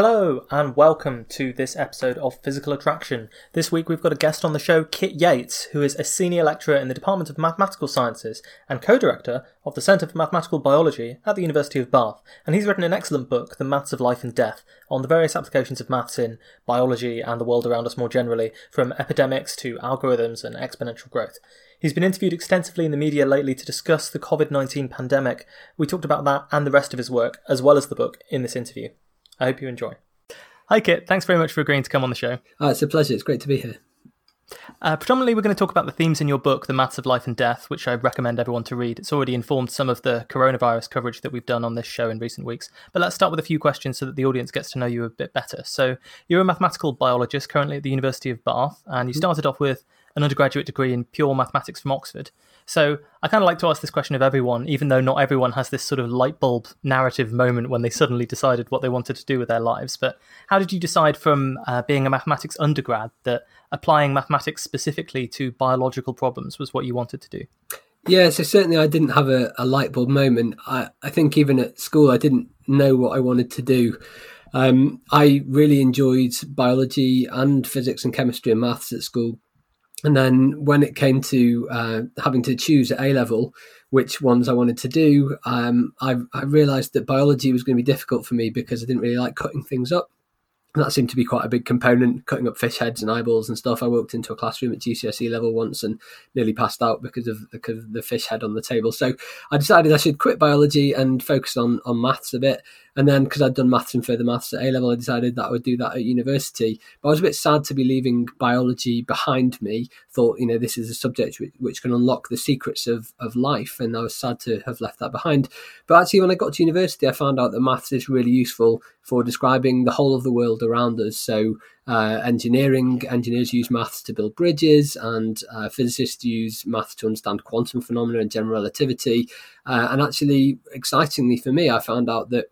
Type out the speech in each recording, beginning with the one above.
Hello, and welcome to this episode of Physical Attraction. This week we've got a guest on the show, Kit Yates, who is a senior lecturer in the Department of Mathematical Sciences and co director of the Centre for Mathematical Biology at the University of Bath. And he's written an excellent book, The Maths of Life and Death, on the various applications of maths in biology and the world around us more generally, from epidemics to algorithms and exponential growth. He's been interviewed extensively in the media lately to discuss the COVID 19 pandemic. We talked about that and the rest of his work, as well as the book, in this interview. I hope you enjoy. Hi, Kit. Thanks very much for agreeing to come on the show. Oh, it's a pleasure. It's great to be here. Uh, predominantly, we're going to talk about the themes in your book, The Maths of Life and Death, which I recommend everyone to read. It's already informed some of the coronavirus coverage that we've done on this show in recent weeks. But let's start with a few questions so that the audience gets to know you a bit better. So, you're a mathematical biologist currently at the University of Bath, and you mm-hmm. started off with an undergraduate degree in pure mathematics from Oxford. So I kind of like to ask this question of everyone, even though not everyone has this sort of light bulb narrative moment when they suddenly decided what they wanted to do with their lives. But how did you decide from uh, being a mathematics undergrad that applying mathematics specifically to biological problems was what you wanted to do? Yeah, so certainly I didn't have a, a light bulb moment. I, I think even at school I didn't know what I wanted to do. Um, I really enjoyed biology and physics and chemistry and maths at school and then when it came to uh, having to choose at A level which ones I wanted to do, um, I, I realised that biology was going to be difficult for me because I didn't really like cutting things up. That seemed to be quite a big component, cutting up fish heads and eyeballs and stuff. I walked into a classroom at GCSE level once and nearly passed out because of, because of the fish head on the table. So I decided I should quit biology and focus on, on maths a bit. And then because I'd done maths and further maths at A level, I decided that I would do that at university. But I was a bit sad to be leaving biology behind me. Thought, you know, this is a subject which, which can unlock the secrets of, of life. And I was sad to have left that behind. But actually, when I got to university, I found out that maths is really useful for describing the whole of the world around us. So, uh, engineering engineers use maths to build bridges, and uh, physicists use maths to understand quantum phenomena and general relativity. Uh, and actually, excitingly for me, I found out that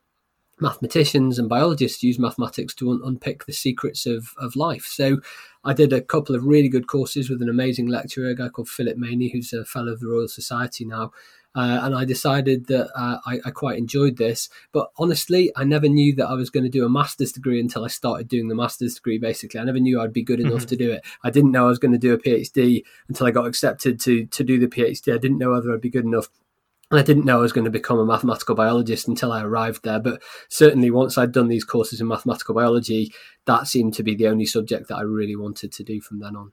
mathematicians and biologists use mathematics to un- unpick the secrets of, of life. So I did a couple of really good courses with an amazing lecturer, a guy called Philip Maini, who's a fellow of the Royal Society now. Uh, and I decided that uh, I, I, quite enjoyed this. But honestly, I never knew that I was going to do a master's degree until I started doing the master's degree. Basically, I never knew I'd be good enough mm-hmm. to do it. I didn't know I was going to do a PhD until I got accepted to to do the PhD. I didn't know whether I'd be good enough and I didn't know I was going to become a mathematical biologist until I arrived there. But certainly, once I'd done these courses in mathematical biology, that seemed to be the only subject that I really wanted to do from then on.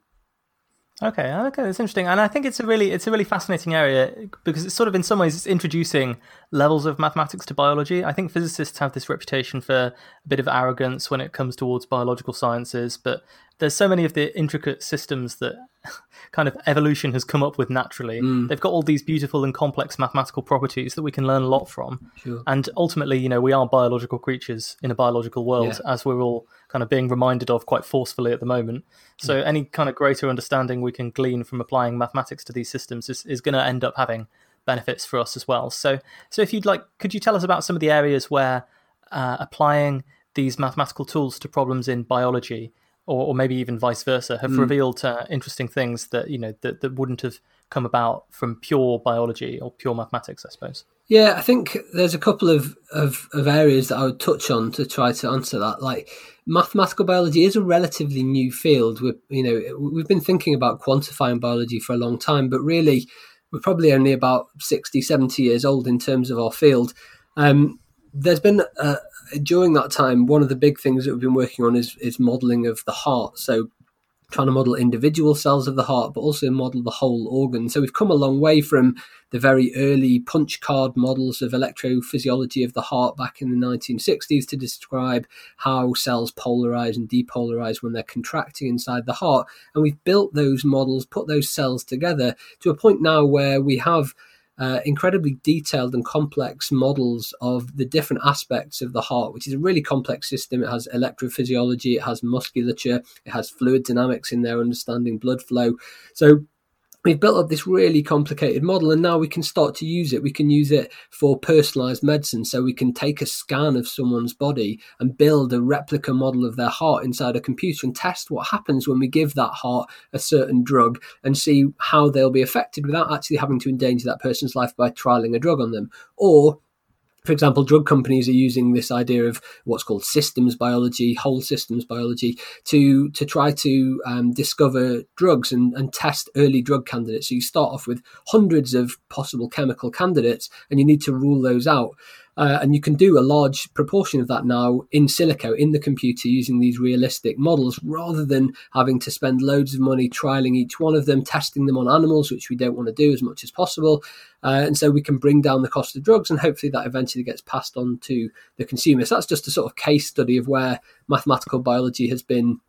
Okay, okay, that's interesting, and I think it's a really it's a really fascinating area because it's sort of in some ways it's introducing levels of mathematics to biology. I think physicists have this reputation for a bit of arrogance when it comes towards biological sciences, but there's so many of the intricate systems that kind of evolution has come up with naturally. Mm. They've got all these beautiful and complex mathematical properties that we can learn a lot from. Sure. And ultimately, you know, we are biological creatures in a biological world, yeah. as we're all kind of being reminded of quite forcefully at the moment. So mm. any kind of greater understanding we can glean from applying mathematics to these systems is, is going to end up having benefits for us as well. So, so if you'd like, could you tell us about some of the areas where uh, applying these mathematical tools to problems in biology or, or maybe even vice versa, have mm. revealed uh, interesting things that you know that, that wouldn't have come about from pure biology or pure mathematics, I suppose. Yeah, I think there's a couple of, of, of areas that I would touch on to try to answer that. Like mathematical biology is a relatively new field. We you know we've been thinking about quantifying biology for a long time, but really we're probably only about 60, 70 years old in terms of our field. Um, there's been uh, during that time one of the big things that we've been working on is is modelling of the heart. So trying to model individual cells of the heart, but also model the whole organ. So we've come a long way from the very early punch card models of electrophysiology of the heart back in the 1960s to describe how cells polarize and depolarize when they're contracting inside the heart. And we've built those models, put those cells together to a point now where we have uh, incredibly detailed and complex models of the different aspects of the heart, which is a really complex system. It has electrophysiology, it has musculature, it has fluid dynamics in there, understanding blood flow. So we've built up this really complicated model and now we can start to use it. We can use it for personalized medicine so we can take a scan of someone's body and build a replica model of their heart inside a computer and test what happens when we give that heart a certain drug and see how they'll be affected without actually having to endanger that person's life by trialing a drug on them. Or for example, drug companies are using this idea of what's called systems biology, whole systems biology, to to try to um, discover drugs and, and test early drug candidates. So you start off with hundreds of possible chemical candidates, and you need to rule those out. Uh, and you can do a large proportion of that now in silico in the computer using these realistic models rather than having to spend loads of money trialing each one of them, testing them on animals, which we don't want to do as much as possible. Uh, and so we can bring down the cost of drugs, and hopefully that eventually gets passed on to the consumer. So that's just a sort of case study of where mathematical biology has been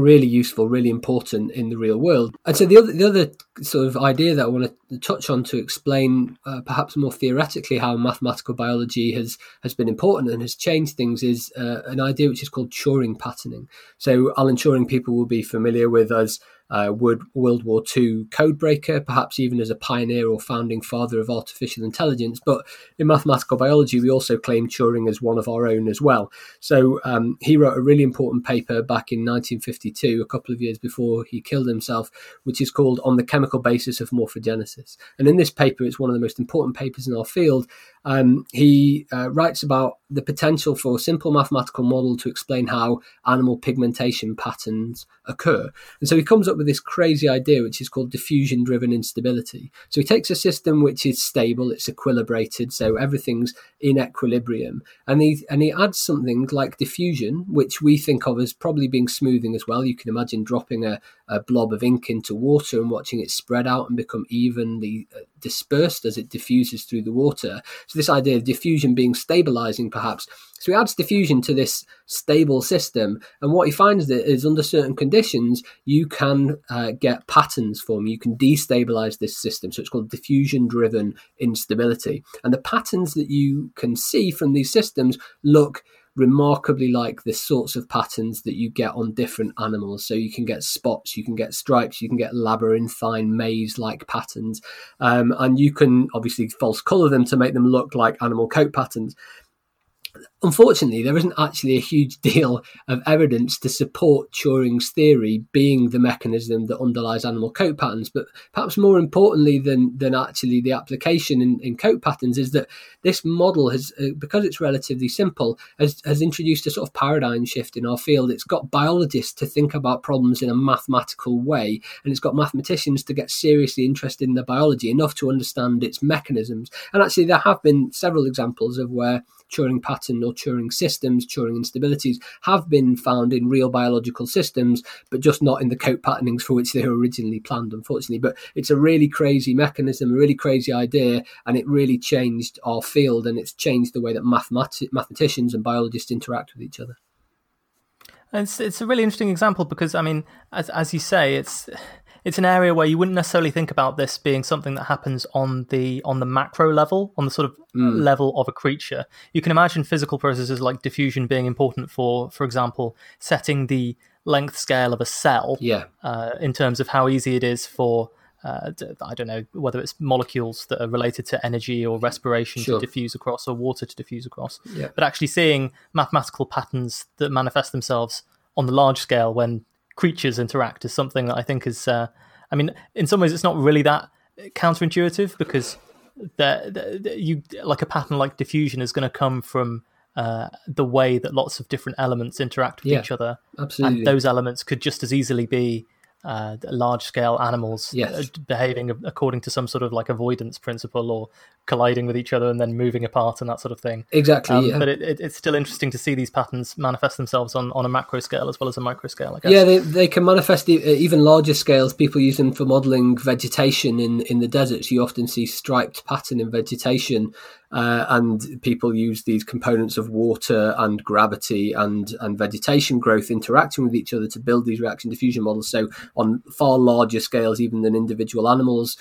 really useful, really important in the real world. And so the other the other sort of idea that I want to touch on to explain uh, perhaps more theoretically how mathematical biology has has been important and has changed things is uh, an idea which is called Turing patterning. So Alan Turing people will be familiar with as uh, World War II codebreaker, perhaps even as a pioneer or founding father of artificial intelligence. But in mathematical biology, we also claim Turing as one of our own as well. So um, he wrote a really important paper back in 1952, a couple of years before he killed himself, which is called On the Chemical Basis of Morphogenesis. And in this paper, it's one of the most important papers in our field. Um, he uh, writes about the potential for a simple mathematical model to explain how animal pigmentation patterns occur. And so he comes up with this crazy idea, which is called diffusion driven instability. So he takes a system which is stable, it's equilibrated, so everything's in equilibrium, and he, and he adds something like diffusion, which we think of as probably being smoothing as well. You can imagine dropping a, a blob of ink into water and watching it spread out and become evenly uh, dispersed as it diffuses through the water. So this idea of diffusion being stabilizing, perhaps. So he adds diffusion to this stable system, and what he finds that is under certain conditions, you can uh, get patterns form. You can destabilize this system. So it's called diffusion-driven instability, and the patterns that you can see from these systems look remarkably like the sorts of patterns that you get on different animals. So you can get spots, you can get stripes, you can get labyrinthine maze like patterns, um, and you can obviously false color them to make them look like animal coat patterns unfortunately, there isn't actually a huge deal of evidence to support Turing's theory being the mechanism that underlies animal coat patterns. But perhaps more importantly than, than actually the application in, in coat patterns is that this model has, uh, because it's relatively simple, has, has introduced a sort of paradigm shift in our field. It's got biologists to think about problems in a mathematical way, and it's got mathematicians to get seriously interested in the biology enough to understand its mechanisms. And actually, there have been several examples of where Turing pattern or Turing systems, Turing instabilities have been found in real biological systems, but just not in the coat patternings for which they were originally planned, unfortunately. But it's a really crazy mechanism, a really crazy idea, and it really changed our field and it's changed the way that mathemat- mathematicians and biologists interact with each other. It's it's a really interesting example because I mean, as as you say, it's it's an area where you wouldn't necessarily think about this being something that happens on the on the macro level, on the sort of mm. level of a creature. You can imagine physical processes like diffusion being important for, for example, setting the length scale of a cell. Yeah. Uh, in terms of how easy it is for uh, I don't know whether it's molecules that are related to energy or respiration sure. to diffuse across or water to diffuse across. Yeah. But actually seeing mathematical patterns that manifest themselves on the large scale when creatures interact is something that I think is. Uh, I mean, in some ways, it's not really that counterintuitive because that you like a pattern like diffusion is going to come from uh, the way that lots of different elements interact with yeah, each other, absolutely. and those elements could just as easily be uh, large scale animals yes. Uh, behaving according to some sort of like avoidance principle or colliding with each other and then moving apart and that sort of thing. Exactly. Um, yeah. But it, it, it's still interesting to see these patterns manifest themselves on, on a macro scale as well as a micro scale. I guess. Yeah, they, they can manifest even larger scales. People use them for modelling vegetation in, in the deserts. You often see striped pattern in vegetation, uh, and people use these components of water and gravity and and vegetation growth interacting with each other to build these reaction diffusion models. So on far larger scales, even than individual animals,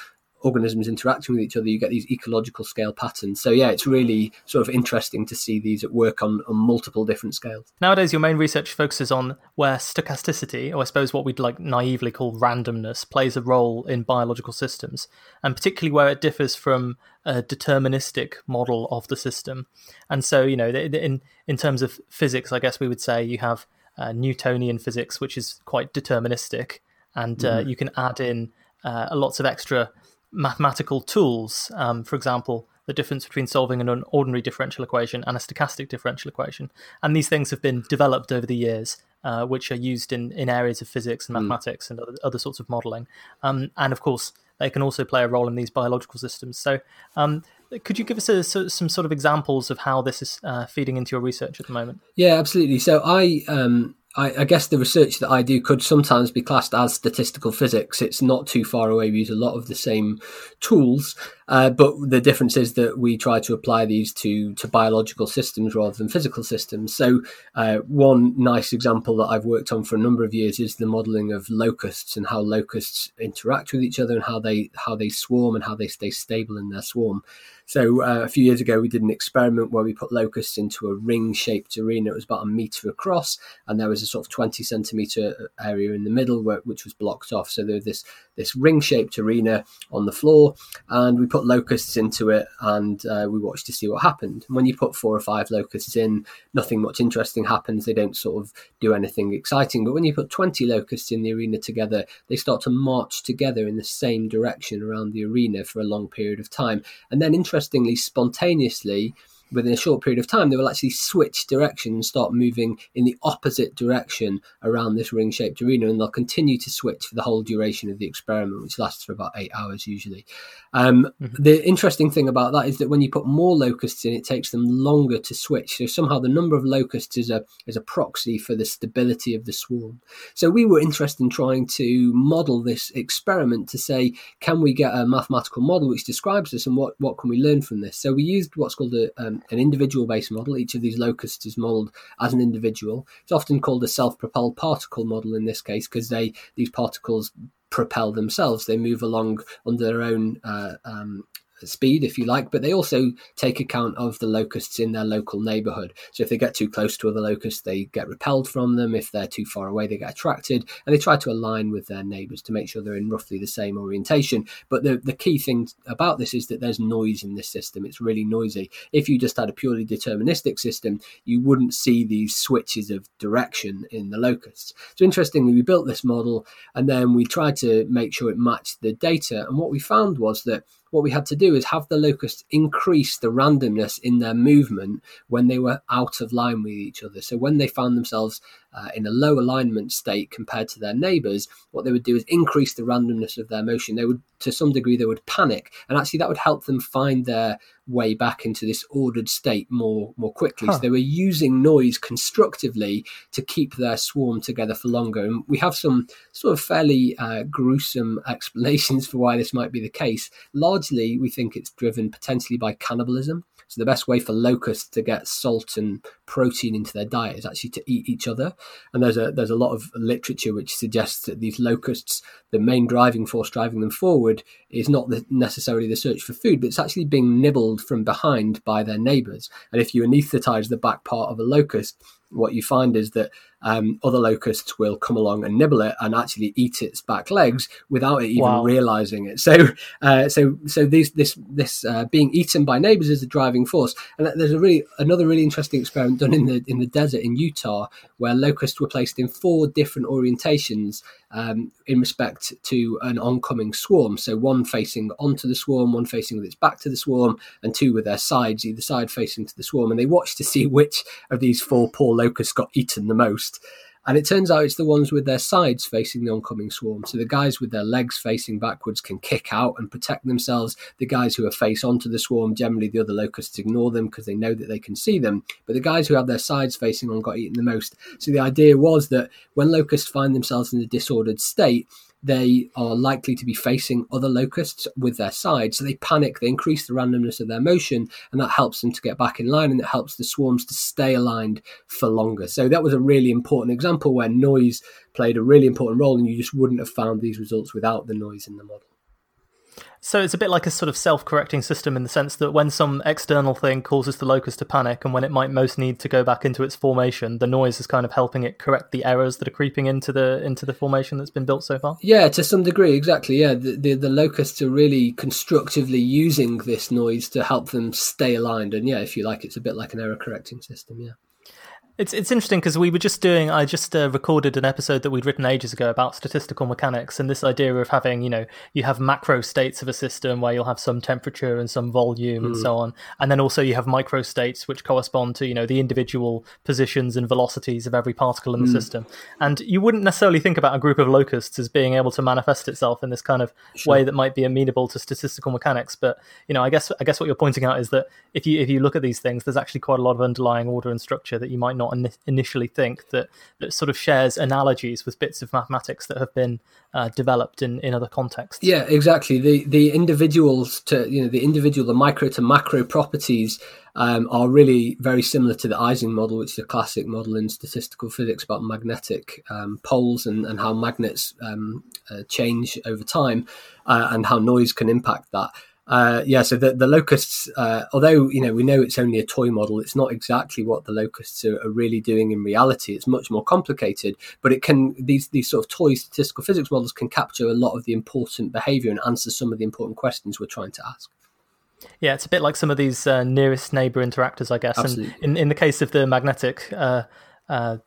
organisms interacting with each other, you get these ecological scale patterns. So yeah, it's really sort of interesting to see these at work on, on multiple different scales. Nowadays, your main research focuses on where stochasticity, or I suppose what we'd like naively call randomness, plays a role in biological systems, and particularly where it differs from a deterministic model of the system. And so, you know, in in terms of physics, I guess we would say you have uh, Newtonian physics, which is quite deterministic, and uh, mm. you can add in uh, lots of extra mathematical tools. Um, for example, the difference between solving an ordinary differential equation and a stochastic differential equation. And these things have been developed over the years, uh, which are used in, in areas of physics and hmm. mathematics mm. and other, other, sorts of modeling. Um, and of course, they can also play a role in these biological systems. So, um, could you give us a, some sort of examples of how this is uh, feeding into your research at the moment? Yeah, absolutely. So, I um, I, I, guess the research that I do could sometimes be classed as statistical physics. It's not too far away. We use a lot of the same tools, uh, but the difference is that we try to apply these to to biological systems rather than physical systems. So, uh, one nice example that I've worked on for a number of years is the modelling of locusts and how locusts interact with each other and how they how they swarm and how they stay stable in their swarm. So uh, a few years ago, we did an experiment where we put locusts into a ring-shaped arena. It was about a meter across, and there was a sort of 20 centimeter area in the middle where, which was blocked off. So there was this this ring-shaped arena on the floor, and we put locusts into it, and uh, we watched to see what happened. And when you put four or five locusts in, nothing much interesting happens. They don't sort of do anything exciting. But when you put 20 locusts in the arena together, they start to march together in the same direction around the arena for a long period of time, and then interestingly, spontaneously, within a short period of time, they will actually switch direction and start moving in the opposite direction around this ring shaped arena. And they'll continue to switch for the whole duration of the experiment, which lasts for about eight hours usually. Um, mm-hmm. The interesting thing about that is that when you put more locusts in, it takes them longer to switch. So somehow the number of locusts is a, is a proxy for the stability of the swarm. So we were interested in trying to model this experiment to say, can we get a mathematical model which describes this and what, what can we learn from this? So we used what's called a, um, an individual based model. Each of these locusts is modeled as an individual. It's often called a self propelled particle model in this case because they these particles propel themselves. They move along under their own uh, um, speed, if you like, but they also take account of the locusts in their local neighborhood. So if they get too close to other locusts, they get repelled from them. If they're too far away, they get attracted, and they try to align with their neighbors to make sure they're in roughly the same orientation. But the, the key thing about this is that there's noise in this system. It's really noisy. If you just had a purely deterministic system, you wouldn't see these switches of direction in the locusts. So interestingly, we built this model and then we tried to make sure it matched the data. And what we found was that what we had to do is have the locusts increase the randomness in their movement when they were out of line with each other. So when they found themselves uh, in a low alignment state compared to their neighbors, what they would do is increase the randomness of their motion. They would, to some degree, they would panic, and actually that would help them find their way back into this ordered state more more quickly. Huh. So they were using noise constructively to keep their swarm together for longer. And we have some sort of fairly uh, gruesome explanations for why this might be the case. Largely, we think it's driven potentially by cannibalism. So the best way for locusts to get salt and protein into their diet is actually to eat each other. And there's a there's a lot of literature which suggests that these locusts, the main driving force driving them forward, is not the, necessarily the search for food, but it's actually being nibbled from behind by their neighbours. And if you anaesthetize the back part of a locust, what you find is that um, other locusts will come along and nibble it and actually eat its back legs without it even wow. realizing it. So, uh, so, so these, this, this uh, being eaten by neighbors is the driving force. And there's a really another really interesting experiment done in the in the desert in Utah where locusts were placed in four different orientations um, in respect to an oncoming swarm. So one facing onto the swarm, one facing with its back to the swarm, and two with their sides, either side facing to the swarm. And they watched to see which of these four poor locusts got eaten the most. And it turns out it's the ones with their sides facing the oncoming swarm. So the guys with their legs facing backwards can kick out and protect themselves. The guys who are face onto the swarm, generally the other locusts ignore them because they know that they can see them. But the guys who have their sides facing on got eaten the most. So the idea was that when locusts find themselves in a disordered state, they are likely to be facing other locusts with their side. So they panic, they increase the randomness of their motion, and that helps them to get back in line and it helps the swarms to stay aligned for longer. So that was a really important example where noise played a really important role, and you just wouldn't have found these results without the noise in the model. So it's a bit like a sort of self-correcting system in the sense that when some external thing causes the locust to panic and when it might most need to go back into its formation, the noise is kind of helping it correct the errors that are creeping into the into the formation that's been built so far. Yeah, to some degree, exactly. Yeah, the the, the locusts are really constructively using this noise to help them stay aligned, and yeah, if you like, it's a bit like an error correcting system. Yeah. It's it's interesting because we were just doing. I just uh, recorded an episode that we'd written ages ago about statistical mechanics and this idea of having, you know, you have macro states of a system where you'll have some temperature and some volume mm. and so on, and then also you have micro states which correspond to, you know, the individual positions and velocities of every particle in the mm. system. And you wouldn't necessarily think about a group of locusts as being able to manifest itself in this kind of sure. way that might be amenable to statistical mechanics. But you know, I guess I guess what you're pointing out is that if you if you look at these things, there's actually quite a lot of underlying order and structure that you might not not in- initially think that that sort of shares analogies with bits of mathematics that have been uh, developed in, in other contexts. Yeah, exactly. The the individuals to you know the individual the micro to macro properties um, are really very similar to the Ising model, which is a classic model in statistical physics about magnetic um, poles and, and how magnets um, uh, change over time uh, and how noise can impact that. Uh, yeah, so the, the locusts, uh, although you know we know it's only a toy model, it's not exactly what the locusts are, are, really doing in reality. It's much more complicated, but it can these these sort of toy statistical physics models can capture a lot of the important behavior and answer some of the important questions we're trying to ask. Yeah, it's a bit like some of these uh, nearest neighbor interactors, I guess. Absolutely. And in in the case of the magnetic uh, uh,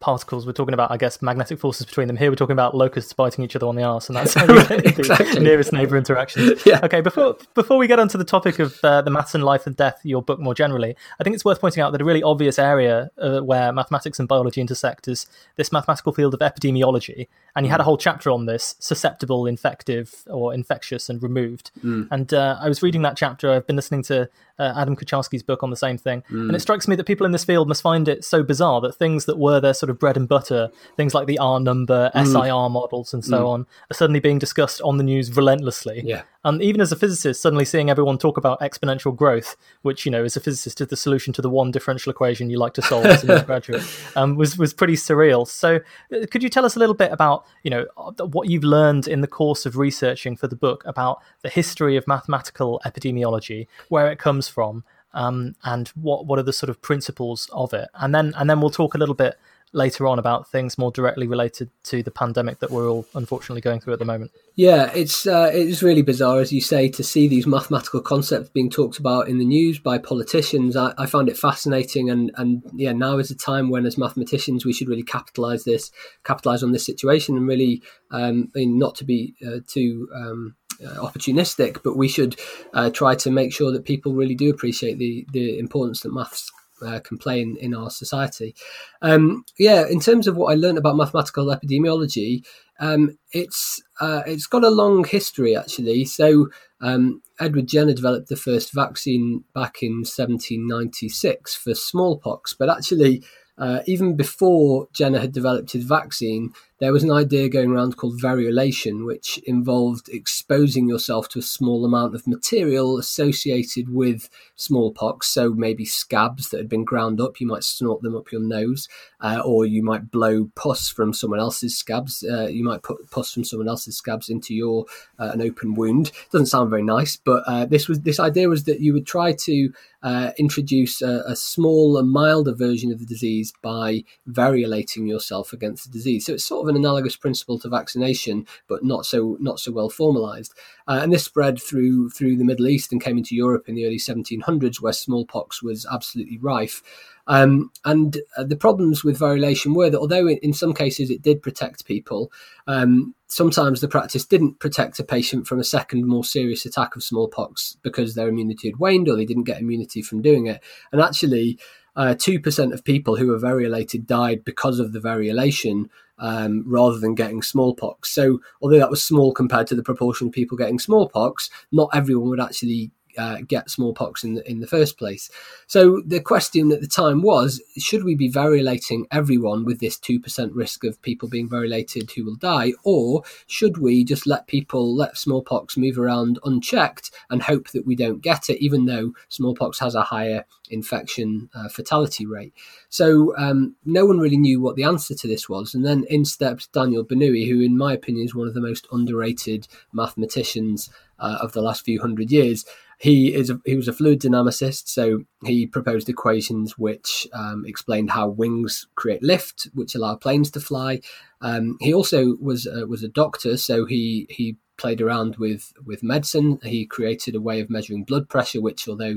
particles. We're talking about, I guess, magnetic forces between them. Here we're talking about locusts biting each other on the arse, and that's exactly. nearest neighbor interaction. Yeah. Okay, before before we get onto the topic of uh, the maths and life and death, your book more generally, I think it's worth pointing out that a really obvious area uh, where mathematics and biology intersect is this mathematical field of epidemiology. And you had a whole chapter on this: susceptible, infective, or infectious, and removed. Mm. And uh, I was reading that chapter. I've been listening to uh, Adam Kucharski's book on the same thing, mm. and it strikes me that people in this field must find it so bizarre that things that were their sort of bread and butter, things like the R number, mm. SIR models, and so mm. on, are suddenly being discussed on the news relentlessly. Yeah. And even as a physicist, suddenly seeing everyone talk about exponential growth, which you know, as a physicist, is the solution to the one differential equation you like to solve as a graduate, um, was was pretty surreal. So, uh, could you tell us a little bit about you know what you've learned in the course of researching for the book about the history of mathematical epidemiology, where it comes from, um, and what what are the sort of principles of it, and then and then we'll talk a little bit later on about things more directly related to the pandemic that we're all unfortunately going through at the moment. Yeah, it's uh, it's really bizarre, as you say, to see these mathematical concepts being talked about in the news by politicians. I, I it fascinating, and and yeah, now is a time when, as mathematicians, we should really capitalize this, capitalize on this situation, and really, um, not to be uh, too. Um, uh, opportunistic, but we should uh, try to make sure that people really do appreciate the the importance that maths uh, can play in, in our society. Um, yeah, in terms of what I learned about mathematical epidemiology, um, it's uh, it's got a long history actually. So um, Edward Jenner developed the first vaccine back in 1796 for smallpox, but actually. Uh, even before Jenner had developed his vaccine, there was an idea going around called variolation, which involved exposing yourself to a small amount of material associated with smallpox. So maybe scabs that had been ground up, you might snort them up your nose, uh, or you might blow pus from someone else's scabs. Uh, you might put pus from someone else's scabs into your uh, an open wound. Doesn't sound very nice, but uh, this was this idea was that you would try to uh, introduce a, a milder version of the disease by variolating yourself against the disease. So it's sort of an analogous principle to vaccination, but not so not so well formalized. Uh, and this spread through through the Middle East and came into Europe in the early 1700s, where smallpox was absolutely rife. Um, and uh, the problems with variolation were that although in, in some cases it did protect people, um, sometimes the practice didn't protect a patient from a second, more serious attack of smallpox because their immunity had waned or they didn't get immunity from doing it. And actually, uh, two percent of people who were variolated died because of the variolation um, rather than getting smallpox. So, although that was small compared to the proportion of people getting smallpox, not everyone would actually uh, get smallpox in the, in the first place. So the question at the time was: Should we be variolating everyone with this two percent risk of people being variolated who will die, or should we just let people let smallpox move around unchecked and hope that we don't get it, even though smallpox has a higher infection uh, fatality rate? So um, no one really knew what the answer to this was, and then in steps Daniel Bernoulli, who, in my opinion, is one of the most underrated mathematicians uh, of the last few hundred years he is a, he was a fluid dynamicist, so he proposed equations which um, explained how wings create lift, which allow planes to fly. Um, he also was uh, was a doctor, so he he played around with with medicine. He created a way of measuring blood pressure, which although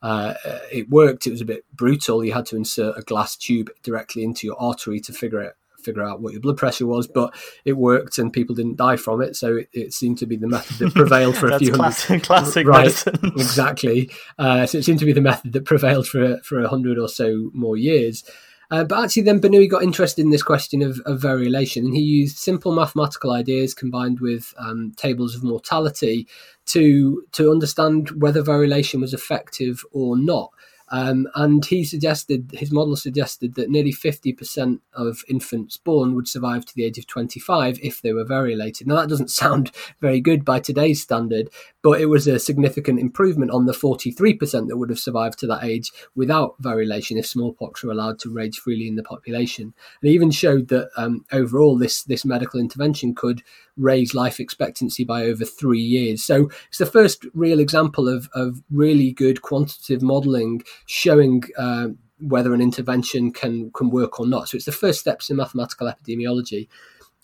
uh, it worked, it was a bit brutal. You had to insert a glass tube directly into your artery to figure it figure out what your blood pressure was, but it worked and people didn't die from it. So it, it seemed to be the method that prevailed for a few classic, hundred. Classic right, medicine. exactly. Uh, so it seemed to be the method that prevailed for for a hundred or so more years. Uh, but actually, then Bernoulli got interested in this question of, of variolation, and he used simple mathematical ideas combined with um, tables of mortality to to understand whether variolation was effective or not. Um, and he suggested, his model suggested that nearly 50% of infants born would survive to the age of 25 if they were variolated. Now, that doesn't sound very good by today's standard, but it was a significant improvement on the 43% that would have survived to that age without variolation if smallpox were allowed to rage freely in the population. And even showed that um, overall, this, this medical intervention could raise life expectancy by over three years. So it's the first real example of, of really good quantitative modeling showing uh, whether an intervention can, can work or not. So it's the first steps in mathematical epidemiology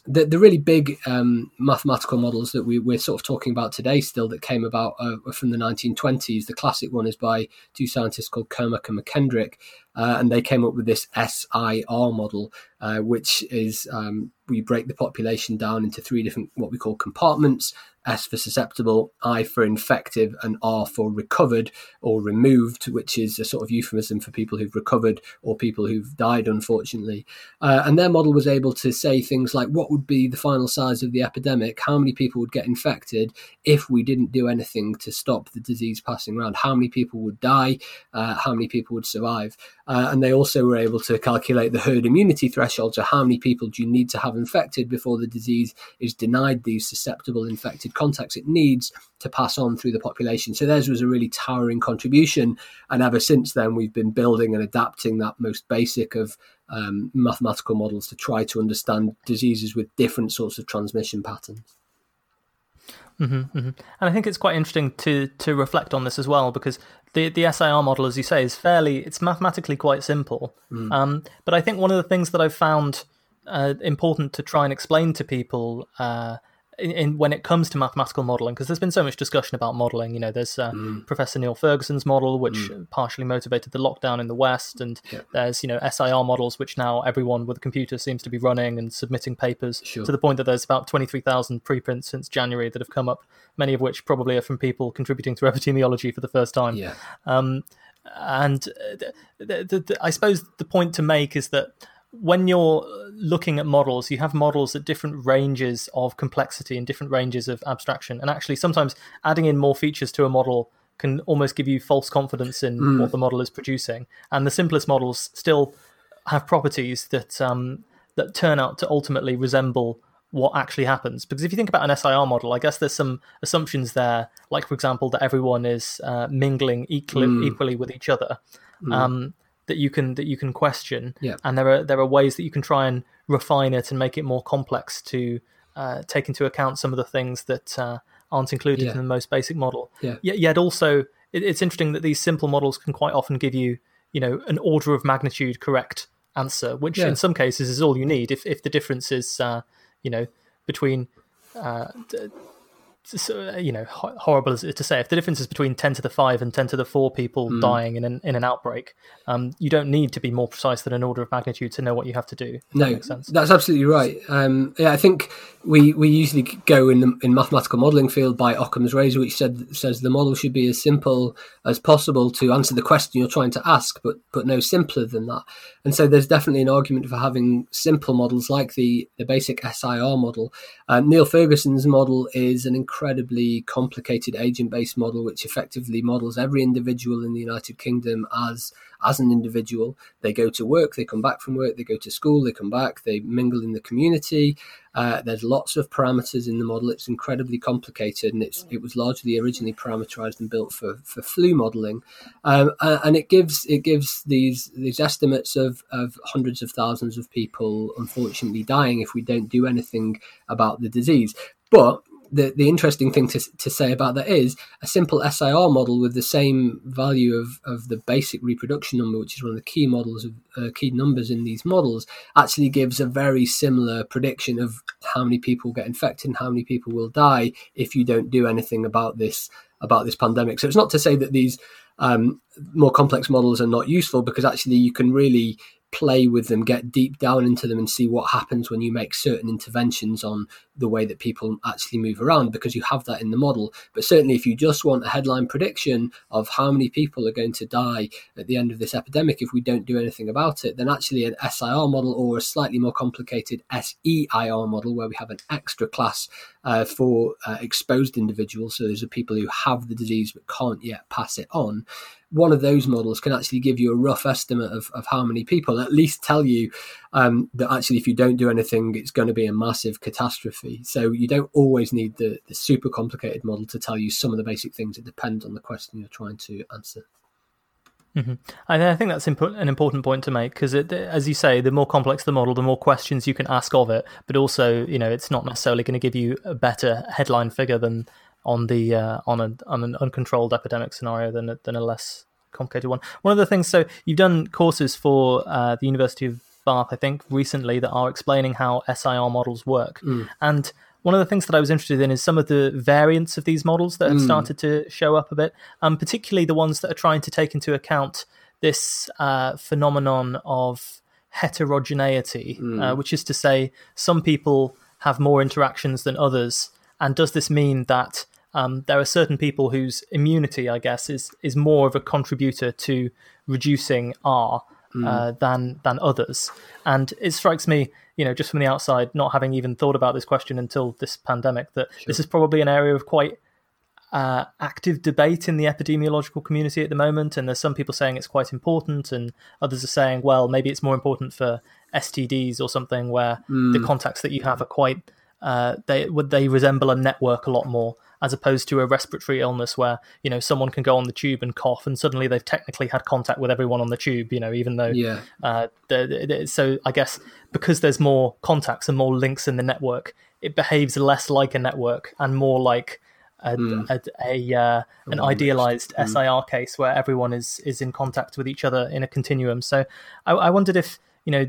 the, the really big um, mathematical models that we, we're sort of talking about today still that came about uh, from the 1920s. The classic one is by two scientists called Kermack and McKendrick, uh, and they came up with this SIR model, uh, which is um, we break the population down into three different what we call compartments S for susceptible, I for infective, and R for recovered or removed, which is a sort of euphemism for people who've recovered or people who've died, unfortunately. Uh, and their model was able to say things like what would be the final size of the epidemic, how many people would get infected if we didn't do anything to stop the disease passing around, how many people would die, uh, how many people would survive. Uh, and they also were able to calculate the herd immunity threshold. So, how many people do you need to have infected before the disease is denied these susceptible infected contacts it needs to pass on through the population? So, theirs was a really towering contribution. And ever since then, we've been building and adapting that most basic of um, mathematical models to try to understand diseases with different sorts of transmission patterns. Mm-hmm, mm-hmm. And I think it's quite interesting to to reflect on this as well because the the SIR model, as you say, is fairly it's mathematically quite simple. Mm. Um, but I think one of the things that I've found uh, important to try and explain to people uh, in, in, when it comes to mathematical modeling, because there's been so much discussion about modeling. You know, there's uh, mm. Professor Neil Ferguson's model, which mm. partially motivated the lockdown in the West, and yeah. there's you know SIR models, which now everyone with a computer seems to be running and submitting papers sure. to the point that there's about 23,000 preprints since January that have come up, many of which probably are from people contributing to epidemiology for the first time. Yeah. Um, and uh, the, the, the, I suppose the point to make is that when you're looking at models, you have models at different ranges of complexity and different ranges of abstraction. And actually, sometimes adding in more features to a model can almost give you false confidence in mm. what the model is producing. And the simplest models still have properties that um, that turn out to ultimately resemble what actually happens. Because if you think about an SIR model, I guess there's some assumptions there, like for example that everyone is uh, mingling equally, mm. equally with each other. Mm. Um, that you can that you can question. Yeah. And there are there are ways that you can try and refine it and make it more complex to uh, take into account some of the things that uh, aren't included yeah. in the most basic model. Yeah. Yet, yet also, it, it's interesting that these simple models can quite often give you, you know, an order of magnitude correct answer, which yeah. in some cases is all you need. If if the difference is, uh, you know, between uh, so, uh, you know horrible as to say if the difference is between 10 to the 5 and 10 to the 4 people mm. dying in an in an outbreak um, you don't need to be more precise than an order of magnitude to know what you have to do no that that's absolutely right um, yeah i think we we usually go in the in mathematical modelling field by Occam's razor, which said says the model should be as simple as possible to answer the question you're trying to ask, but but no simpler than that. And so there's definitely an argument for having simple models like the the basic SIR model. Uh, Neil Ferguson's model is an incredibly complicated agent based model, which effectively models every individual in the United Kingdom as as an individual. They go to work, they come back from work, they go to school, they come back, they mingle in the community. Uh, there's lots of parameters in the model. It's incredibly complicated, and it's it was largely originally parameterized and built for, for flu modeling, um, and it gives it gives these these estimates of, of hundreds of thousands of people unfortunately dying if we don't do anything about the disease. But the, the interesting thing to, to say about that is a simple SIR model with the same value of, of the basic reproduction number, which is one of the key models of uh, key numbers in these models, actually gives a very similar prediction of how many people get infected and how many people will die if you don't do anything about this about this pandemic. So it's not to say that these um, more complex models are not useful because actually you can really play with them, get deep down into them, and see what happens when you make certain interventions on the way that people actually move around because you have that in the model. But certainly, if you just want a headline prediction of how many people are going to die at the end of this epidemic if we don't do anything about it, then actually an SIR model or a slightly more complicated SEIR model where we have an extra class uh, for uh, exposed individuals, so those are people who have the disease but can't yet pass it on one of those models can actually give you a rough estimate of, of how many people, at least tell you um, that actually if you don't do anything, it's going to be a massive catastrophe. So you don't always need the, the super complicated model to tell you some of the basic things. It depends on the question you're trying to answer. Mm-hmm. I think that's impo- an important point to make because, as you say, the more complex the model, the more questions you can ask of it. But also, you know, it's not necessarily going to give you a better headline figure than on the uh, on a on an uncontrolled epidemic scenario than a, than a less complicated one. One of the things, so you've done courses for uh, the University of Bath, I think, recently that are explaining how SIR models work, mm. and one of the things that I was interested in is some of the variants of these models that have mm. started to show up a bit, um, particularly the ones that are trying to take into account this uh, phenomenon of heterogeneity, mm. uh, which is to say, some people have more interactions than others. And does this mean that um, there are certain people whose immunity, I guess, is is more of a contributor to reducing R mm. uh, than than others. And it strikes me, you know, just from the outside, not having even thought about this question until this pandemic, that sure. this is probably an area of quite uh, active debate in the epidemiological community at the moment. And there's some people saying it's quite important, and others are saying, well, maybe it's more important for STDs or something where mm. the contacts that you have are quite uh, they would they resemble a network a lot more as opposed to a respiratory illness where you know someone can go on the tube and cough and suddenly they've technically had contact with everyone on the tube you know even though yeah uh, so i guess because there's more contacts and more links in the network it behaves less like a network and more like a, mm. a, a uh, an idealized mm. SIR case where everyone is is in contact with each other in a continuum. So I, I wondered if you know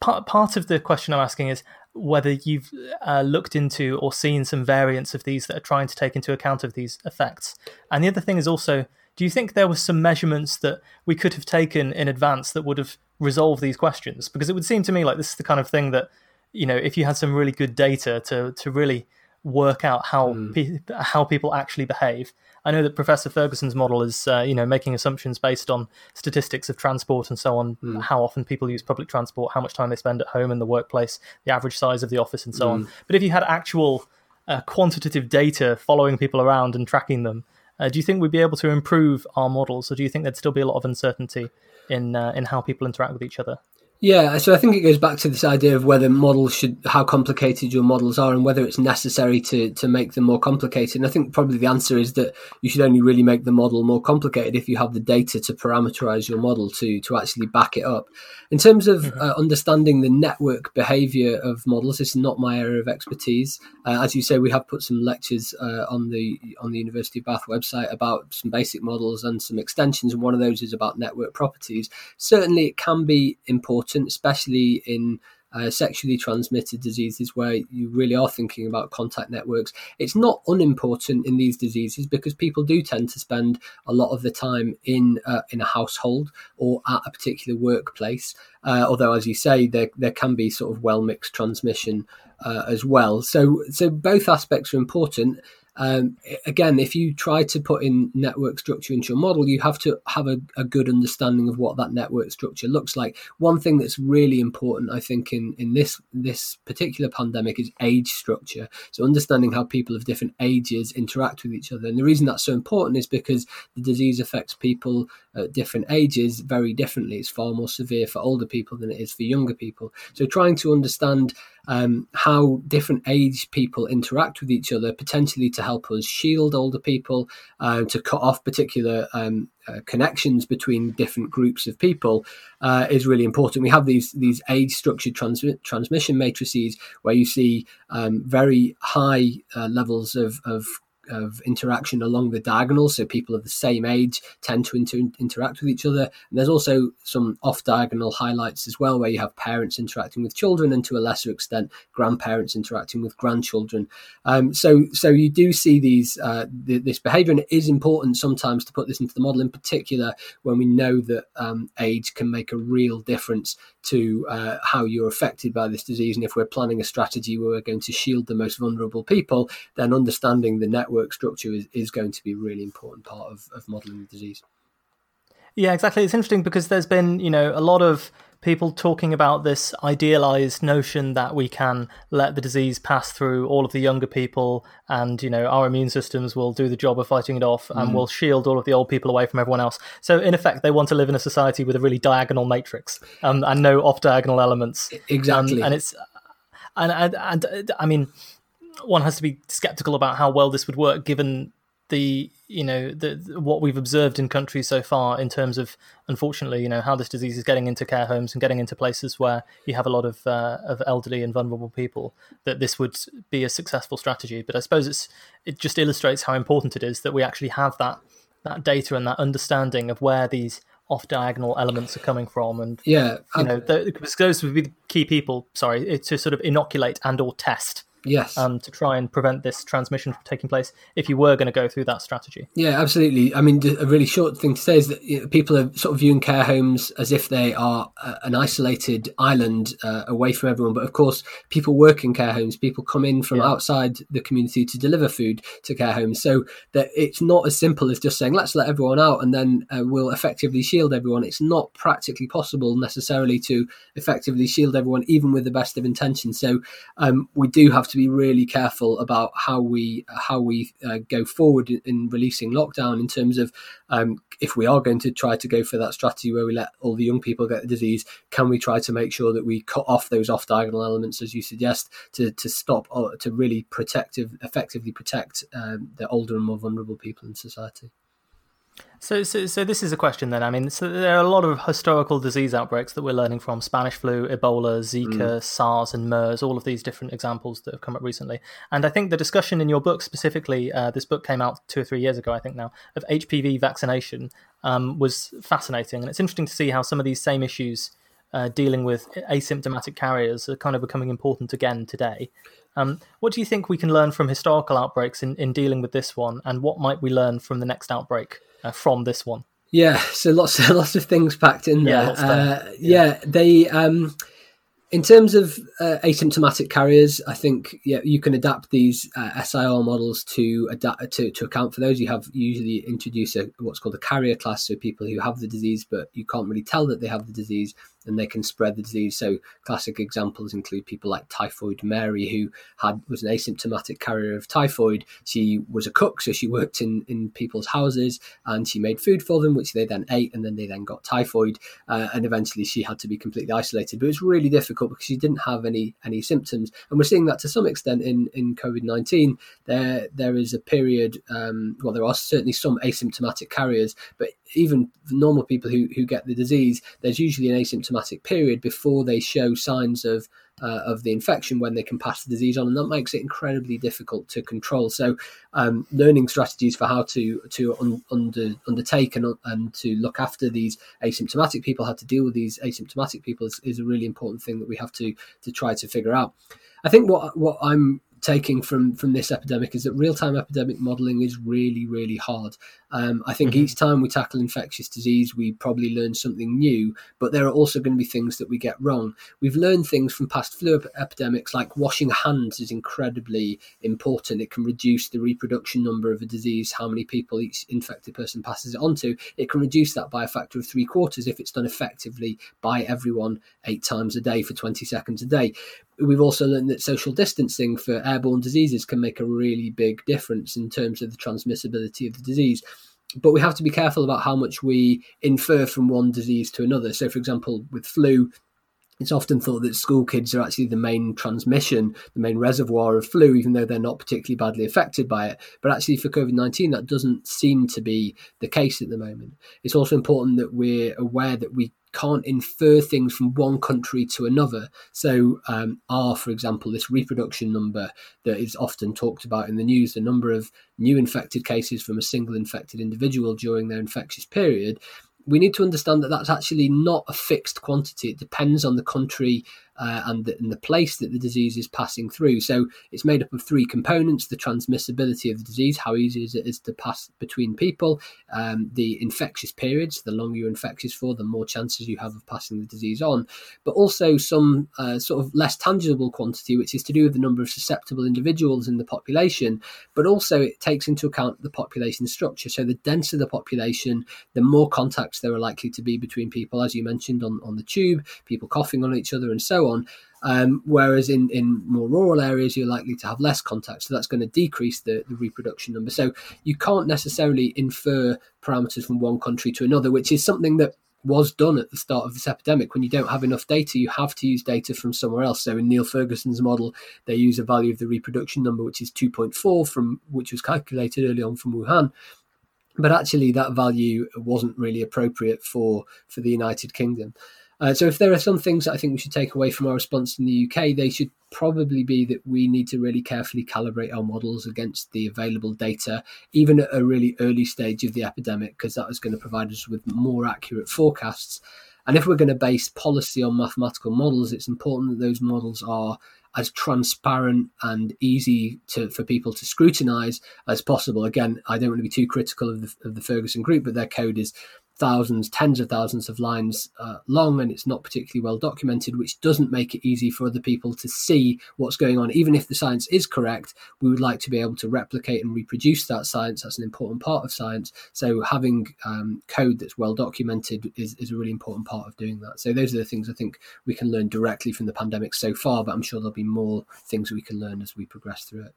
part part of the question I'm asking is whether you've uh, looked into or seen some variants of these that are trying to take into account of these effects. And the other thing is also, do you think there were some measurements that we could have taken in advance that would have resolved these questions? Because it would seem to me like this is the kind of thing that, you know, if you had some really good data to to really work out how mm. pe- how people actually behave, I know that Professor Ferguson's model is, uh, you know, making assumptions based on statistics of transport and so on, mm. how often people use public transport, how much time they spend at home in the workplace, the average size of the office, and so mm. on. But if you had actual uh, quantitative data following people around and tracking them, uh, do you think we'd be able to improve our models, or do you think there'd still be a lot of uncertainty in uh, in how people interact with each other? Yeah, so I think it goes back to this idea of whether models should, how complicated your models are, and whether it's necessary to to make them more complicated. And I think probably the answer is that you should only really make the model more complicated if you have the data to parameterize your model to to actually back it up. In terms of mm-hmm. uh, understanding the network behavior of models, this is not my area of expertise. Uh, as you say, we have put some lectures uh, on the on the University of Bath website about some basic models and some extensions, and one of those is about network properties. Certainly, it can be important important, especially in uh, sexually transmitted diseases where you really are thinking about contact networks. It's not unimportant in these diseases because people do tend to spend a lot of the time in uh, in a household or at a particular workplace. Uh, although, as you say, there there can be sort of well mixed transmission uh, as well. So so both aspects are important. Um, again, if you try to put in network structure into your model, you have to have a, a, good understanding of what that network structure looks like. One thing that's really important, I think, in, in this this particular pandemic is age structure. So understanding how people of different ages interact with each other. And the reason that's so important is because the disease affects people at different ages very differently. It's far more severe for older people than it is for younger people. So trying to understand um, how different age people interact with each other, potentially to help us shield older people, uh, to cut off particular um, uh, connections between different groups of people, uh, is really important. We have these these age structured trans- transmission matrices where you see um, very high uh, levels of, of of interaction along the diagonal. So people of the same age tend to inter- interact with each other. And there's also some off diagonal highlights as well, where you have parents interacting with children, and to a lesser extent, grandparents interacting with grandchildren. Um, so, so you do see these uh, th- this behaviour, and it is important sometimes to put this into the model, in particular when we know that um, age can make a real difference to uh, how you're affected by this disease. And if we're planning a strategy where we're going to shield the most vulnerable people, then understanding the network structure is, is going to be a really important part of, of modeling the disease. Yeah, exactly. It's interesting because there's been, you know, a lot of people talking about this idealized notion that we can let the disease pass through all of the younger people and you know our immune systems will do the job of fighting it off mm. and will shield all of the old people away from everyone else so in effect they want to live in a society with a really diagonal matrix um, and no off diagonal elements exactly um, and it's and, and, and i mean one has to be skeptical about how well this would work given the you know the what we've observed in countries so far in terms of unfortunately you know how this disease is getting into care homes and getting into places where you have a lot of uh, of elderly and vulnerable people that this would be a successful strategy. But i suppose it's it just illustrates how important it is that we actually have that that data and that understanding of where these off diagonal elements are coming from. And yeah you know the, those would be the key people sorry to sort of inoculate and or test Yes. Um, to try and prevent this transmission from taking place if you were going to go through that strategy. Yeah, absolutely. I mean, a really short thing to say is that you know, people are sort of viewing care homes as if they are uh, an isolated island uh, away from everyone. But of course, people work in care homes. People come in from yeah. outside the community to deliver food to care homes. So that it's not as simple as just saying, let's let everyone out and then uh, we'll effectively shield everyone. It's not practically possible necessarily to effectively shield everyone, even with the best of intentions. So um, we do have to to be really careful about how we how we uh, go forward in, in, releasing lockdown in terms of um, if we are going to try to go for that strategy where we let all the young people get the disease, can we try to make sure that we cut off those off diagonal elements as you suggest to to stop or uh, to really protective effectively protect um, the older and more vulnerable people in society. So, so, so this is a question then. I mean, so there are a lot of historical disease outbreaks that we're learning from: Spanish flu, Ebola, Zika, mm. SARS, and MERS. All of these different examples that have come up recently. And I think the discussion in your book specifically, uh, this book came out two or three years ago, I think now, of HPV vaccination um, was fascinating, and it's interesting to see how some of these same issues. Uh, dealing with asymptomatic carriers are kind of becoming important again today. Um, what do you think we can learn from historical outbreaks in, in dealing with this one, and what might we learn from the next outbreak? Uh, from this one. Yeah, so lots of lots of things packed in there. Yeah, uh, yeah. yeah, they um, in terms of uh, asymptomatic carriers, I think yeah you can adapt these uh, SIR models to adapt to, to account for those. You have usually introduce a, what's called a carrier class, so people who have the disease but you can't really tell that they have the disease, and they can spread the disease. So classic examples include people like Typhoid Mary, who had was an asymptomatic carrier of typhoid. She was a cook, so she worked in in people's houses and she made food for them, which they then ate, and then they then got typhoid, uh, and eventually she had to be completely isolated. But it was really difficult because she didn't have any any symptoms, and we're seeing that to some extent in in COVID nineteen. There there is a period. Um, well, there are certainly some asymptomatic carriers, but even normal people who, who get the disease, there's usually an asymptomatic period before they show signs of uh, of the infection when they can pass the disease on, and that makes it incredibly difficult to control. So, um, learning strategies for how to to un, under, undertake and, and to look after these asymptomatic people, how to deal with these asymptomatic people, is, is a really important thing that we have to to try to figure out. I think what what I'm taking from from this epidemic is that real time epidemic modeling is really really hard. Um, I think mm-hmm. each time we tackle infectious disease, we probably learn something new, but there are also going to be things that we get wrong. We've learned things from past flu epidemics, like washing hands is incredibly important. It can reduce the reproduction number of a disease, how many people each infected person passes it on to. It can reduce that by a factor of three quarters if it's done effectively by everyone eight times a day for 20 seconds a day we've also learned that social distancing for airborne diseases can make a really big difference in terms of the transmissibility of the disease. But we have to be careful about how much we infer from one disease to another. So, for example, with flu, it's often thought that school kids are actually the main transmission, the main reservoir of flu, even though they're not particularly badly affected by it. But actually, for COVID 19, that doesn't seem to be the case at the moment. It's also important that we're aware that we can't infer things from one country to another. So, um, R, for example, this reproduction number that is often talked about in the news, the number of new infected cases from a single infected individual during their infectious period, we need to understand that that's actually not a fixed quantity. It depends on the country uh, and, the, and, the, place that the disease is passing through. So it's made up of three components the transmissibility of the disease, how easy it is to pass between people, um, the infectious periods, the longer you're infectious for, the more chances you have of passing the disease on, but also some uh, sort of less tangible quantity, which is to do with the number of susceptible individuals in the population, but also it takes into account the population structure. So the denser the population, the more contacts there are likely to be between people, as you mentioned on, on the tube, people coughing on each other and so on. Um, whereas in, in more rural areas, you're likely to have less contact. So that's going to decrease the, the reproduction number. So you can't necessarily infer parameters from one country to another, which is something that was done at the start of this epidemic. When you don't have enough data, you have to use data from somewhere else. So in Neil Ferguson's model, they use a value of the reproduction number, which is 2.4 from which was calculated early on from Wuhan. But actually, that value wasn't really appropriate for for the United Kingdom. Uh, so if there are some things that I think we should take away from our response in the UK, they should probably be that we need to really carefully calibrate our models against the available data, even at a really early stage of the epidemic, because that is going to provide us with more accurate forecasts. And if we're going to base policy on mathematical models, it's important that those models are as transparent and easy to, for people to scrutinize as possible. Again, I don't want to be too critical of the, of the Ferguson group, but their code is thousands, tens of thousands of lines uh, long, and it's not particularly well documented, which doesn't make it easy for other people to see what's going on. Even if the science is correct, we would like to be able to replicate and reproduce that science. That's an important part of science. So having um, code that's well documented is, is a really important part of doing that. So those are the things I think we can learn directly from the pandemic so far, but I'm sure there'll be more things we can learn as we progress through it.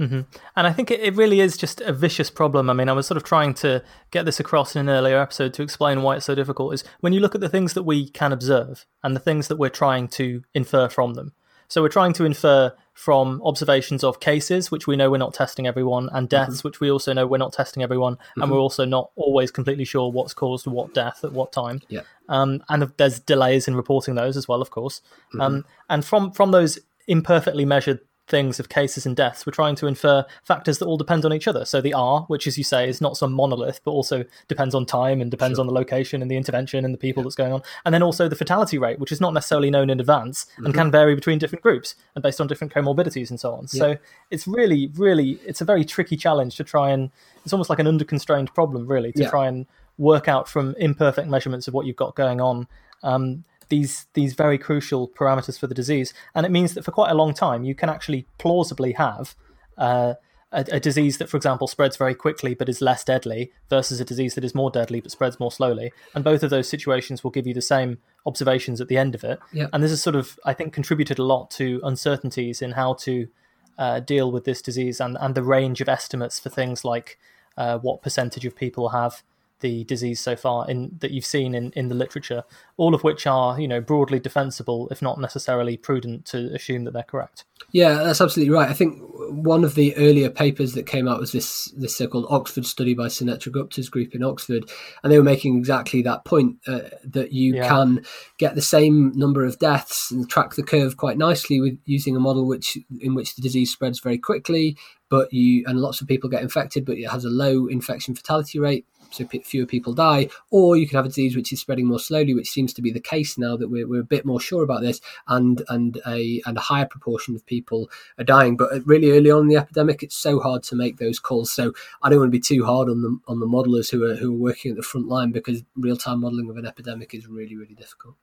Mm-hmm. And I think it, it really is just a vicious problem. I mean, I was sort of trying to get this across in an earlier episode to explain why it's so difficult. Is when you look at the things that we can observe and the things that we're trying to infer from them. So we're trying to infer from observations of cases, which we know we're not testing everyone, and deaths, mm-hmm. which we also know we're not testing everyone, mm-hmm. and we're also not always completely sure what's caused what death at what time. Yeah. Um, and there's delays in reporting those as well, of course. Mm-hmm. Um, and from from those imperfectly measured things of cases and deaths, we're trying to infer factors that all depend on each other. So the R, which, as you say, is not some monolith, but also depends on time and depends sure. on the location and the intervention and the people yeah. that's going on. And then also the fatality rate, which is not necessarily known in advance mm-hmm. and can vary between different groups and based on different comorbidities and so on. Yeah. So it's really, really, it's a very tricky challenge to try and, it's almost like an under-constrained problem, really, to yeah. try and work out from imperfect measurements of what you've got going on. Um, these these very crucial parameters for the disease, and it means that for quite a long time you can actually plausibly have uh, a, a, disease that, for example, spreads very quickly but is less deadly versus a disease that is more deadly but spreads more slowly. And both of those situations will give you the same observations at the end of it. Yeah. And this has sort of, I think, contributed a lot to uncertainties in how to uh, deal with this disease and, and the range of estimates for things like uh, what percentage of people have the disease so far in that you've seen in, in the literature, all of which are you know broadly defensible, if not necessarily prudent to assume that they're correct. Yeah, that's absolutely right. I think one of the earlier papers that came out was this this so-called Oxford study by Sunetra Gupta's group in Oxford, and they were making exactly that point uh, that you yeah. can get the same number of deaths and track the curve quite nicely with using a model which in which the disease spreads very quickly, but you and lots of people get infected, but it has a low infection fatality rate so p- fewer people die, or you can have a disease which is spreading more slowly, which seems to be the case now that we're, we're a bit more sure about this, and and a and a higher proportion of people are dying. But uh, really early on in the epidemic, it's so hard to make those calls. So I don't want to be too hard on the on the modelers who are who are working at the front line because real time modelling of an epidemic is really really difficult.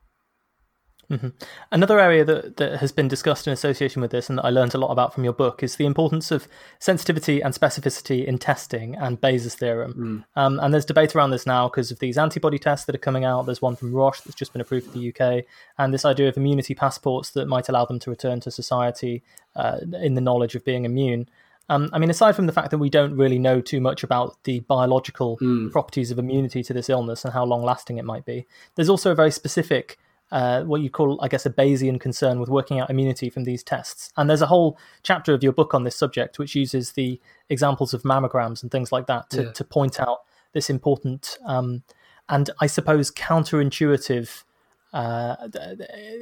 Mm-hmm. Another area that, that has been discussed in association with this, and that I learned a lot about from your book, is the importance of sensitivity and specificity in testing and Bayes' theorem. Mm. Um, and there's debate around this now because of these antibody tests that are coming out. There's one from Roche that's just been approved for the UK, and this idea of immunity passports that might allow them to return to society uh, in the knowledge of being immune. Um, I mean, aside from the fact that we don't really know too much about the biological mm. properties of immunity to this illness and how long lasting it might be, there's also a very specific uh, what you call, I guess, a Bayesian concern with working out immunity from these tests. And there's a whole chapter of your book on this subject, which uses the examples of mammograms and things like that to, yeah. to point out this important um, and, I suppose, counterintuitive uh,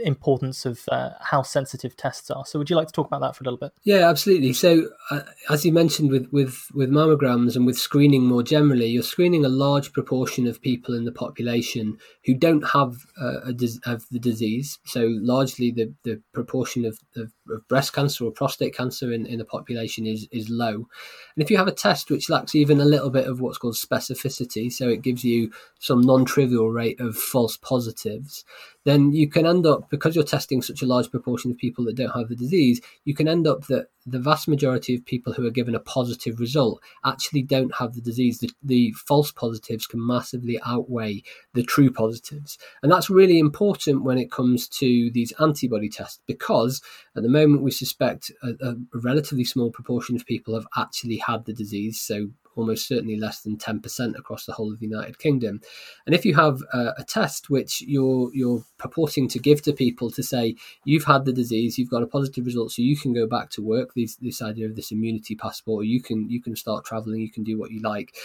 importance of uh, how sensitive tests are. So, would you like to talk about that for a little bit? Yeah, absolutely. So, uh, as you mentioned with, with, with mammograms and with screening more generally, you're screening a large proportion of people in the population who don't have uh, a, have the disease. So, largely the, the proportion of, of, of, breast cancer or prostate cancer in, in the population is, is low. And if you have a test which lacks even a little bit of what's called specificity, so it gives you some non trivial rate of false positives, then you can end up, because you're testing such a large proportion of people that don't have the disease, you can end up that the vast majority of people who are given a positive result actually don't have the disease. The, the, false positives can massively outweigh the true positives. And that's really important when it comes to these antibody tests because at the moment we suspect a, a relatively small proportion of people have actually had the disease. So almost certainly less than 10% across the whole of the United Kingdom. And if you have a, a, test which you're you're purporting to give to people to say you've had the disease, you've got a positive result, so you can go back to work, this this idea of this immunity passport, you can you can start traveling, you can do what you like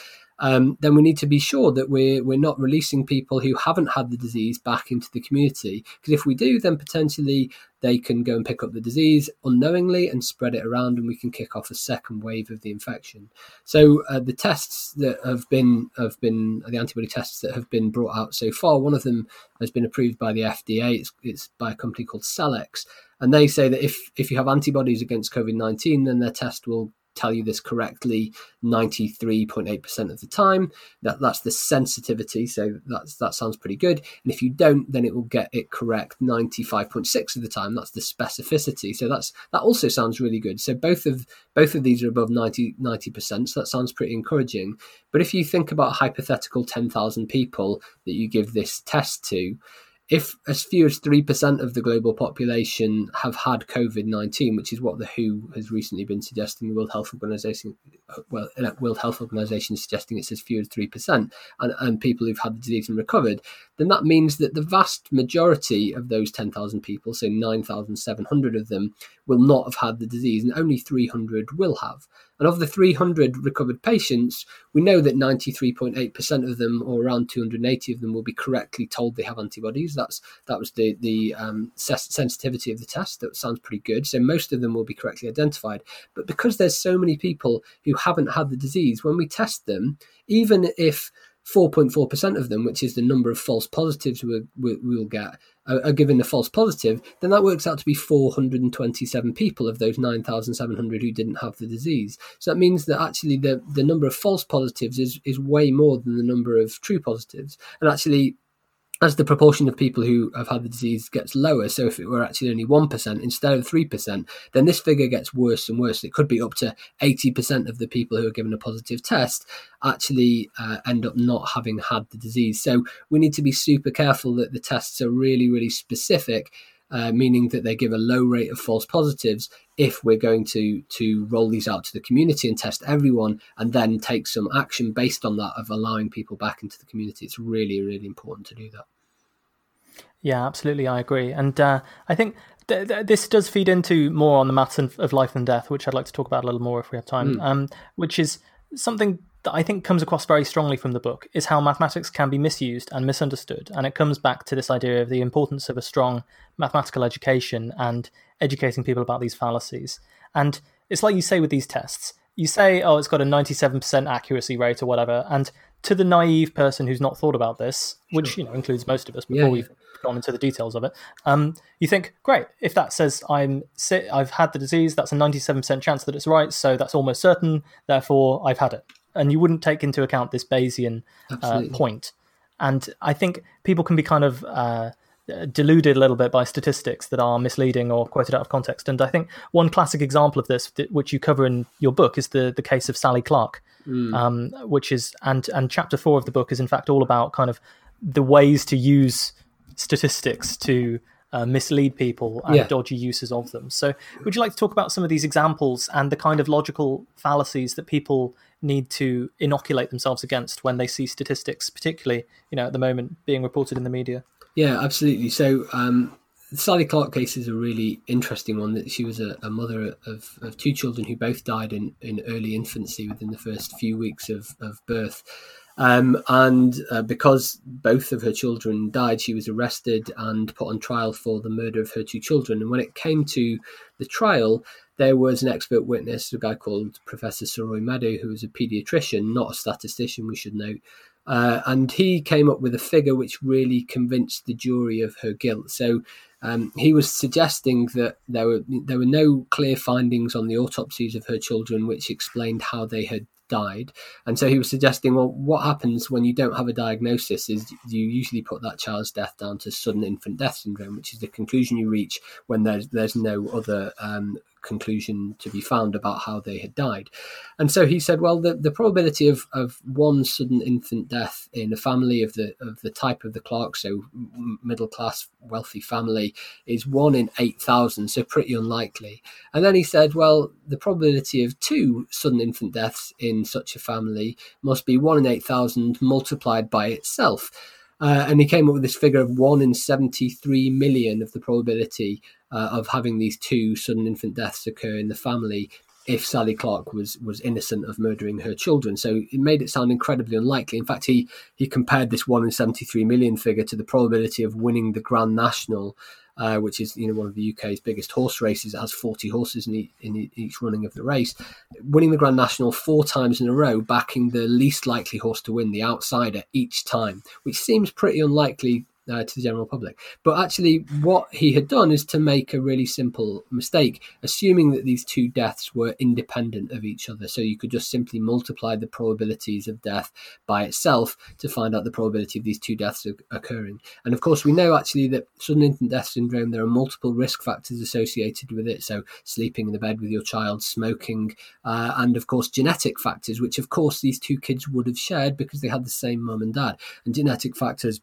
um, then we need to be sure that we're we're not releasing people who haven't had the disease back into the community. Because if we do, then potentially they can go and pick up the disease unknowingly and spread it around, and we can kick off a second wave of the infection. So uh, the tests that have been have been the antibody tests that have been brought out so far. One of them has been approved by the FDA. It's, it's by a company called Cellex, and they say that if if you have antibodies against COVID nineteen, then their test will tell you this correctly 93.8% of the time. That that's the sensitivity, so that's that sounds pretty good. And if you don't, then it will get it correct 95.6 of the time. That's the specificity. So that's that also sounds really good. So both of both of these are above 90 90%. So that sounds pretty encouraging. But if you think about hypothetical 10,000 people that you give this test to, if as few as 3% of the global population have had COVID 19, which is what the WHO has recently been suggesting, the World Health Organization, well, World Health Organization is suggesting it's as few as 3%, and, and people who've had the disease and recovered, then that means that the vast majority of those 10,000 people, so 9,700 of them, will not have had the disease, and only 300 will have. And of the 300 recovered patients, we know that 93.8% of them, or around 280 of them, will be correctly told they have antibodies. That's that was the the um, sensitivity of the test. That sounds pretty good. So most of them will be correctly identified. But because there's so many people who haven't had the disease, when we test them, even if 4.4% of them, which is the number of false positives we, we, will get, are, are, given a false positive, then that works out to be 427 people of those 9,700 who didn't have the disease. So that means that actually the, the number of false positives is, is way more than the number of true positives. And actually, as the proportion of people who have had the disease gets lower, so if it were actually only 1% instead of 3%, then this figure gets worse and worse. It could be up to 80% of the people who are given a positive test actually uh, end up not having had the disease. So we need to be super careful that the tests are really, really specific. Uh, meaning that they give a low rate of false positives if we're going to to roll these out to the community and test everyone and then take some action based on that of allowing people back into the community it's really really important to do that yeah, absolutely, I agree, and uh, I think th- th- this does feed into more on the maths of life and death, which I'd like to talk about a little more if we have time. Mm. Um, which is something that I think comes across very strongly from the book is how mathematics can be misused and misunderstood, and it comes back to this idea of the importance of a strong mathematical education and educating people about these fallacies. And it's like you say with these tests. You say, oh, it's got a 97% accuracy rate or whatever, and to the naive person who's not thought about this, which sure. you know includes most of us before yeah, we've gone into the details of it, um, you think, great, if that says I'm sick, I've had the disease, that's a 97% chance that it's right, so that's almost certain, therefore I've had it. And you wouldn't take into account this Bayesian uh, point. And I think people can be kind of uh, deluded a little bit by statistics that are misleading or quoted out of context. And I think one classic example of this, which you cover in your book, is the the case of Sally Clark, mm. um, which is and and chapter four of the book is in fact all about kind of the ways to use statistics to uh, mislead people and yeah. dodgy uses of them. So, would you like to talk about some of these examples and the kind of logical fallacies that people need to inoculate themselves against when they see statistics, particularly you know at the moment being reported in the media? Yeah, absolutely. So, um, the Sally Clark case is a really interesting one. That she was a, a mother of, of, two children who both died in, in early infancy within the first few weeks of, of birth. Um, and uh, because both of her children died, she was arrested and put on trial for the murder of her two children. And when it came to the trial, there was an expert witness, a guy called Professor Sir Roy Meadow, who was a paediatrician, not a statistician, we should note, uh, and he came up with a figure which really convinced the jury of her guilt. So um, he was suggesting that there were there were no clear findings on the autopsies of her children which explained how they had died. And so he was suggesting, well, what happens when you don't have a diagnosis is you usually put that child's death down to sudden infant death syndrome, which is the conclusion you reach when there's there's no other um, conclusion to be found about how they had died. And so he said, well, the, the probability of, of one sudden infant death in a family of the of the type of the Clark, so middle class wealthy family, is one in eight thousand, so pretty unlikely. And then he said, well, the probability of two sudden infant deaths in such a family must be one in eight thousand multiplied by itself. Uh, and he came up with this figure of 1 in 73 million of the probability uh, of having these two sudden infant deaths occur in the family if Sally Clark was was innocent of murdering her children. So it made it sound incredibly unlikely. In fact, he he compared this one in seventy three million figure to the probability of winning the Grand National, uh, which is you know one of the UK's biggest horse races. It has forty horses in, e- in each running of the race. Winning the Grand National four times in a row, backing the least likely horse to win, the outsider, each time, which seems pretty unlikely uh, to the general public. But actually, what he had done is to make a really simple mistake, assuming that these two deaths were independent of each other. So you could just simply multiply the probabilities of death by itself to find out the probability of these two deaths occurring. And of course, we know actually that sudden infant death syndrome, there are multiple risk factors associated with it. So sleeping in the bed with your child, smoking, uh, and of course, genetic factors, which of course these two kids would have shared because they had the same mum and dad. And genetic factors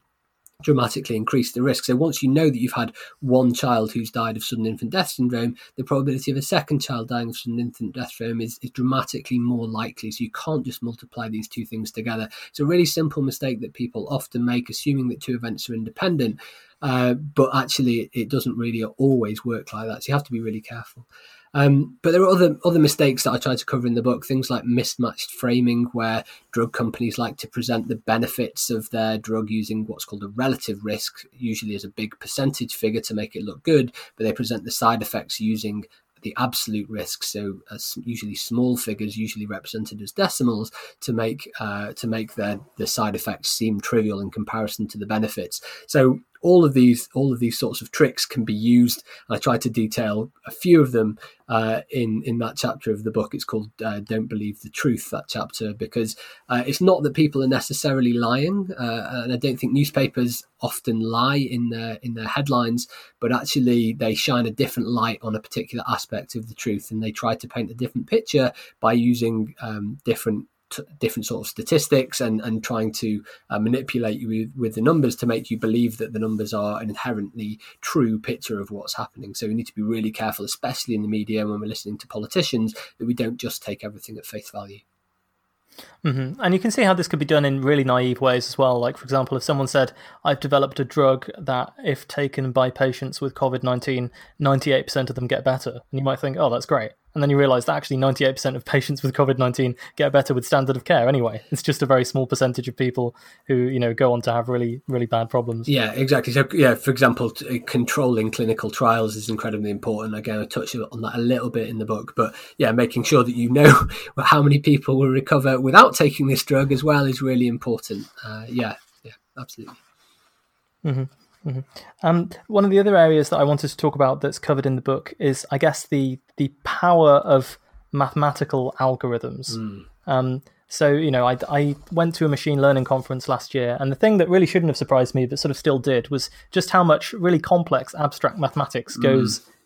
dramatically increase the risk. So once you know that you've had one child who's died of sudden infant death syndrome, the probability of a second child dying of sudden infant death syndrome is, is dramatically more likely. So you can't just multiply these two things together. It's a really simple mistake that people often make, assuming that two events are independent. Uh, but actually, it doesn't really always work like that. So you have to be really careful. Um, but there are other other mistakes that I try to cover in the book. Things like mismatched framing, where drug companies like to present the benefits of their drug using what's called a relative risk, usually as a big percentage figure to make it look good, but they present the side effects using the absolute risk, so as usually small figures, usually represented as decimals, to make uh, to make their the side effects seem trivial in comparison to the benefits. So all of these all of these sorts of tricks can be used. I try to detail a few of them uh, in in that chapter of the book. It's called uh, "Don't Believe the Truth." That chapter because uh, it's not that people are necessarily lying, uh, and I don't think newspapers often lie in their in their headlines, but actually they shine a different light on a particular aspect of the truth, and they try to paint a different picture by using um, different t- different sort of statistics and, and trying to uh, manipulate you with, with, the numbers to make you believe that the numbers are an inherently true picture of what's happening. So we need to be really careful, especially in the media when we're listening to politicians, that we don't just take everything at face value. Mm-hmm. And you can see how this could be done in really naive ways as well. Like, for example, if someone said, I've developed a drug that, if taken by patients with COVID 19, 98% of them get better. And you might think, oh, that's great. And then you realize that actually 98% of patients with COVID 19 get better with standard of care anyway. It's just a very small percentage of people who, you know, go on to have really, really bad problems. Yeah, exactly. So, yeah, for example, t- controlling clinical trials is incredibly important. Again, I touched on that a little bit in the book, but yeah, making sure that you know how many people will recover without taking this drug as well is really important. Uh, yeah, yeah, absolutely. Mm-hmm. Mm-hmm. Um, one of the other areas that I wanted to talk about that's covered in the book is, I guess, the the power of mathematical algorithms. Mm. Um, so, you know, I, I went to a machine learning conference last year, and the thing that really shouldn't have surprised me, but sort of still did, was just how much really complex abstract mathematics mm.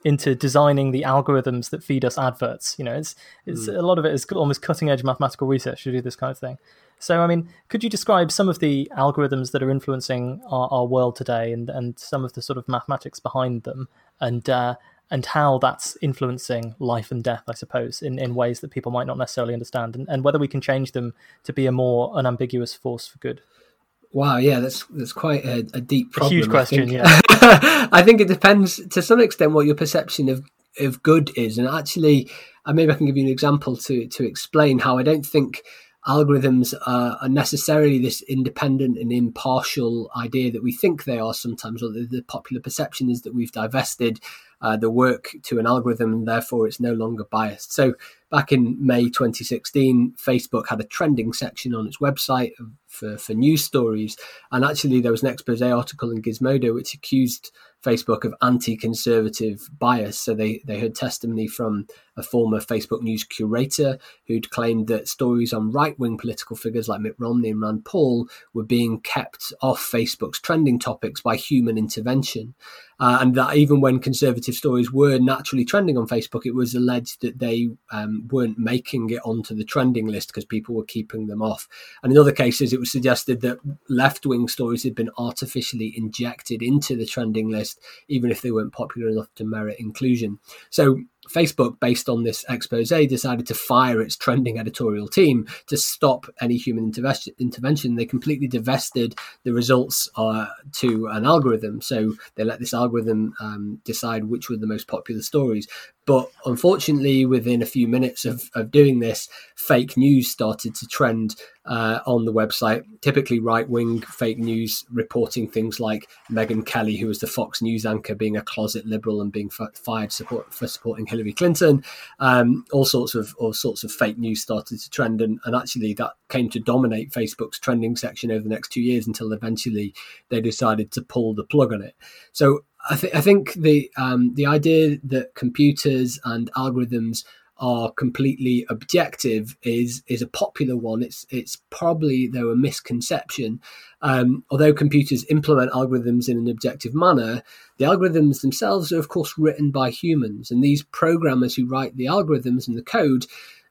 Into designing the algorithms that feed us adverts. You know, it's it's mm. a lot of it is almost cutting edge mathematical research to do this kind of thing. So, I mean, could you describe some of the algorithms that are influencing our, our world today, and and some of the sort of mathematics behind them, and uh, and how that's influencing life and death, I suppose, in, in ways that people might not necessarily understand, and, and whether we can change them to be a more unambiguous force for good? Wow, yeah, that's that's quite a, a deep problem. A huge question, I yeah. I think it depends to some extent what your perception of of good is, and actually, uh, maybe I can give you an example to to explain how I don't think algorithms are, are, necessarily this independent and impartial idea that we think they are sometimes, or the, the popular perception is that we've divested uh, the work to an algorithm and therefore it's no longer biased. So back in May 2016, Facebook had a trending section on its website for, for news stories. And actually, there was an expose article in Gizmodo which accused Facebook of anti-conservative bias. So they they heard testimony from a former Facebook News curator who'd claimed that stories on right-wing political figures like Mitt Romney and Rand Paul were being kept off Facebook's trending topics by human intervention. Uh, and that even when conservative stories were naturally trending on Facebook, it was alleged that they um, weren't making it onto the trending list because people were keeping them off. And in other cases, it was suggested that left wing stories had been artificially injected into the trending list, even if they weren't popular enough to merit inclusion. So Facebook, based on this expose, decided to fire its trending editorial team to stop any human intervention. They completely divested the results uh, to an algorithm. So they let this algorithm um, decide which were the most popular stories. But unfortunately, within a few minutes of, of doing this, fake news started to trend uh, on the website. Typically, right wing fake news reporting things like Megyn Kelly, who was the Fox News anchor, being a closet liberal and being fired support, for supporting Hillary Clinton. Um, all sorts of all sorts of fake news started to trend, and, and actually that came to dominate Facebook's trending section over the next two years until eventually they decided to pull the plug on it. So I, th- I think the um, the idea that computers and algorithms are completely objective is is a popular one. It's it's probably though a misconception. Um, although computers implement algorithms in an objective manner, the algorithms themselves are of course written by humans, and these programmers who write the algorithms and the code.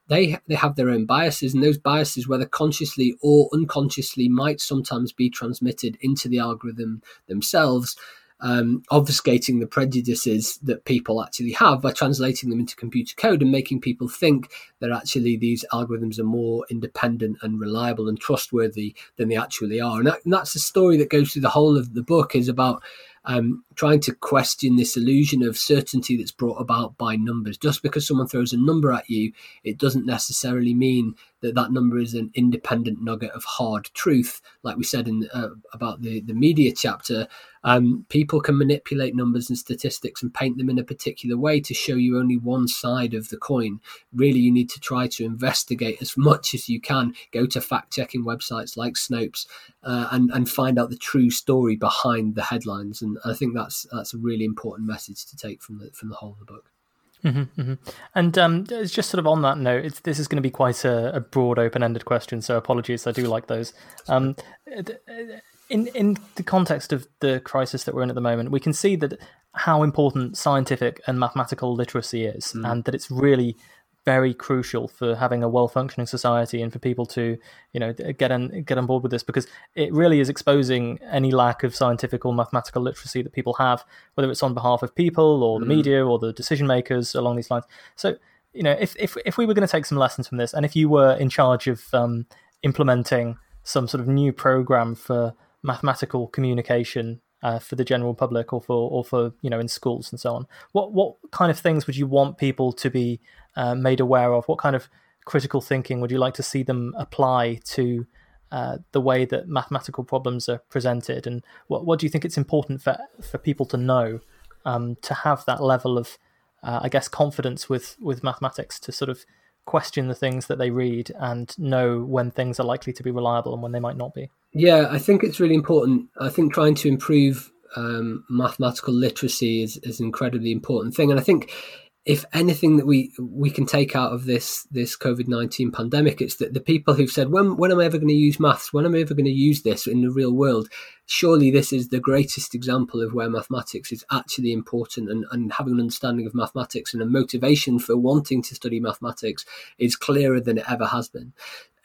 They, they have their own biases, and those biases, whether consciously or unconsciously, might sometimes be transmitted into the algorithm themselves um, obfuscating the prejudices that people actually have by translating them into computer code and making people think that actually these algorithms are more independent and reliable and trustworthy than they actually are. And, that, and that's the story that goes through the whole of the book is about um, trying to question this illusion of certainty that's brought about by numbers. Just because someone throws a number at you, it doesn't necessarily mean that that number is an independent nugget of hard truth. Like we said in uh, about the the media chapter, um, people can manipulate numbers and statistics and paint them in a particular way to show you only one side of the coin. Really, you need to try to investigate as much as you can. Go to fact checking websites like Snopes uh, and and find out the true story behind the headlines. And I think that's that's a really important message to take from the from the whole of the book. Mm-hmm, mm-hmm. And um, it's just sort of on that note, this is going to be quite a, a broad, open-ended question. So apologies, I do like those. Um, in in the context of the crisis that we're in at the moment, we can see that how important scientific and mathematical literacy is, mm. and that it's really very crucial for having a well functioning society and for people to you know get on get on board with this because it really is exposing any lack of scientific or mathematical literacy that people have whether it's on behalf of people or the mm. media or the decision makers along these lines so you know, if if if we were going to take some lessons from this, and if you were in charge of um, implementing some sort of new program for mathematical communication uh, for the general public or for or for you know in schools and so on, what what kind of things would you want people to be uh, made aware of? What kind of critical thinking would you like to see them apply to uh, the way that mathematical problems are presented, and what what do you think it's important for for people to know um, to have that level of uh, I guess confidence with with mathematics to sort of question the things that they read and know when things are likely to be reliable and when they might not be. Yeah, I think it's really important. I think trying to improve um, mathematical literacy is, is an incredibly important thing, and I think if anything that we we can take out of this this COVID nineteen pandemic, it's that the people who've said, "When when am I ever going to use maths? When am I ever going to use this in the real world?" Surely this is the greatest example of where mathematics is actually important, and, and having an understanding of mathematics and a motivation for wanting to study mathematics is clearer than it ever has been.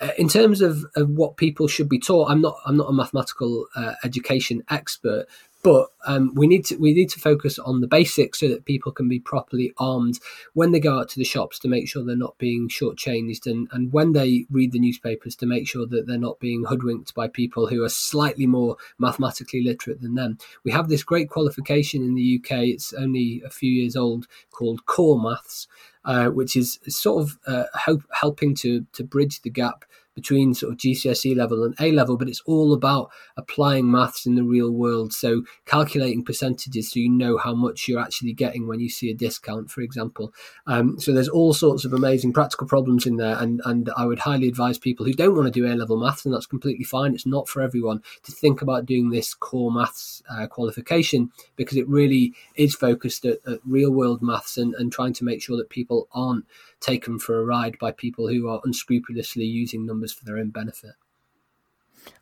Uh, in terms of, of what people should be taught, I'm not I'm not a mathematical uh, education expert, but um, we need to we need to focus on the basics so that people can be properly armed when they go out to the shops to make sure they're not being shortchanged, and and when they read the newspapers to make sure that they're not being hoodwinked by people who are slightly more mathematically literate than them. We have this great qualification in the UK. It's only a few years old, called Core Maths, uh, which is sort of uh, help, helping to to bridge the gap between sort of GCSE level and A level, but it's all about applying maths in the real world. So calculating percentages so you know how much you're actually getting when you see a discount, for example. Um, so there's all sorts of amazing practical problems in there, and and I would highly advise people who don't want to do A level maths, and that's completely fine. It's not for everyone to think about doing this core maths uh, qualification because it really is focused at, at real world maths and, and trying to make sure that people aren't taken for a ride by people who are unscrupulously using numbers for their own benefit.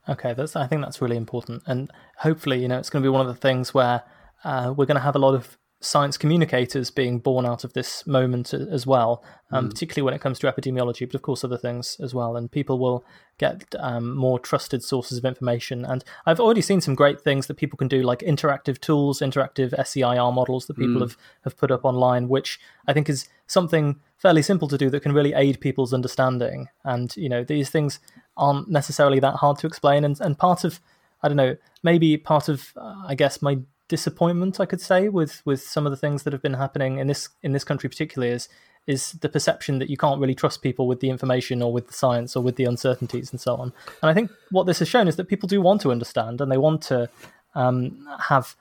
Okay, that's I think that's really important, and hopefully, you know, it's going to be one of the things where uh, we're going to have a lot of science communicators being born out of this moment as well, um, mm. particularly when it comes to epidemiology, but of course other things as well. And people will get um, more trusted sources of information. And I've already seen some great things that people can do, like interactive tools, interactive SCIR models that people mm. have, have put up online, which I think is something fairly simple to do that can really aid people's understanding. And, you know, these things aren't necessarily that hard to explain. And, and part of, I don't know, maybe part of, uh, I guess, my disappointment I could say with with some of the things that have been happening in this in this country particularly is is the perception that you can't really trust people with the information or with the science or with the uncertainties and so on. And I think what this has shown is that people do want to understand and they want to um, have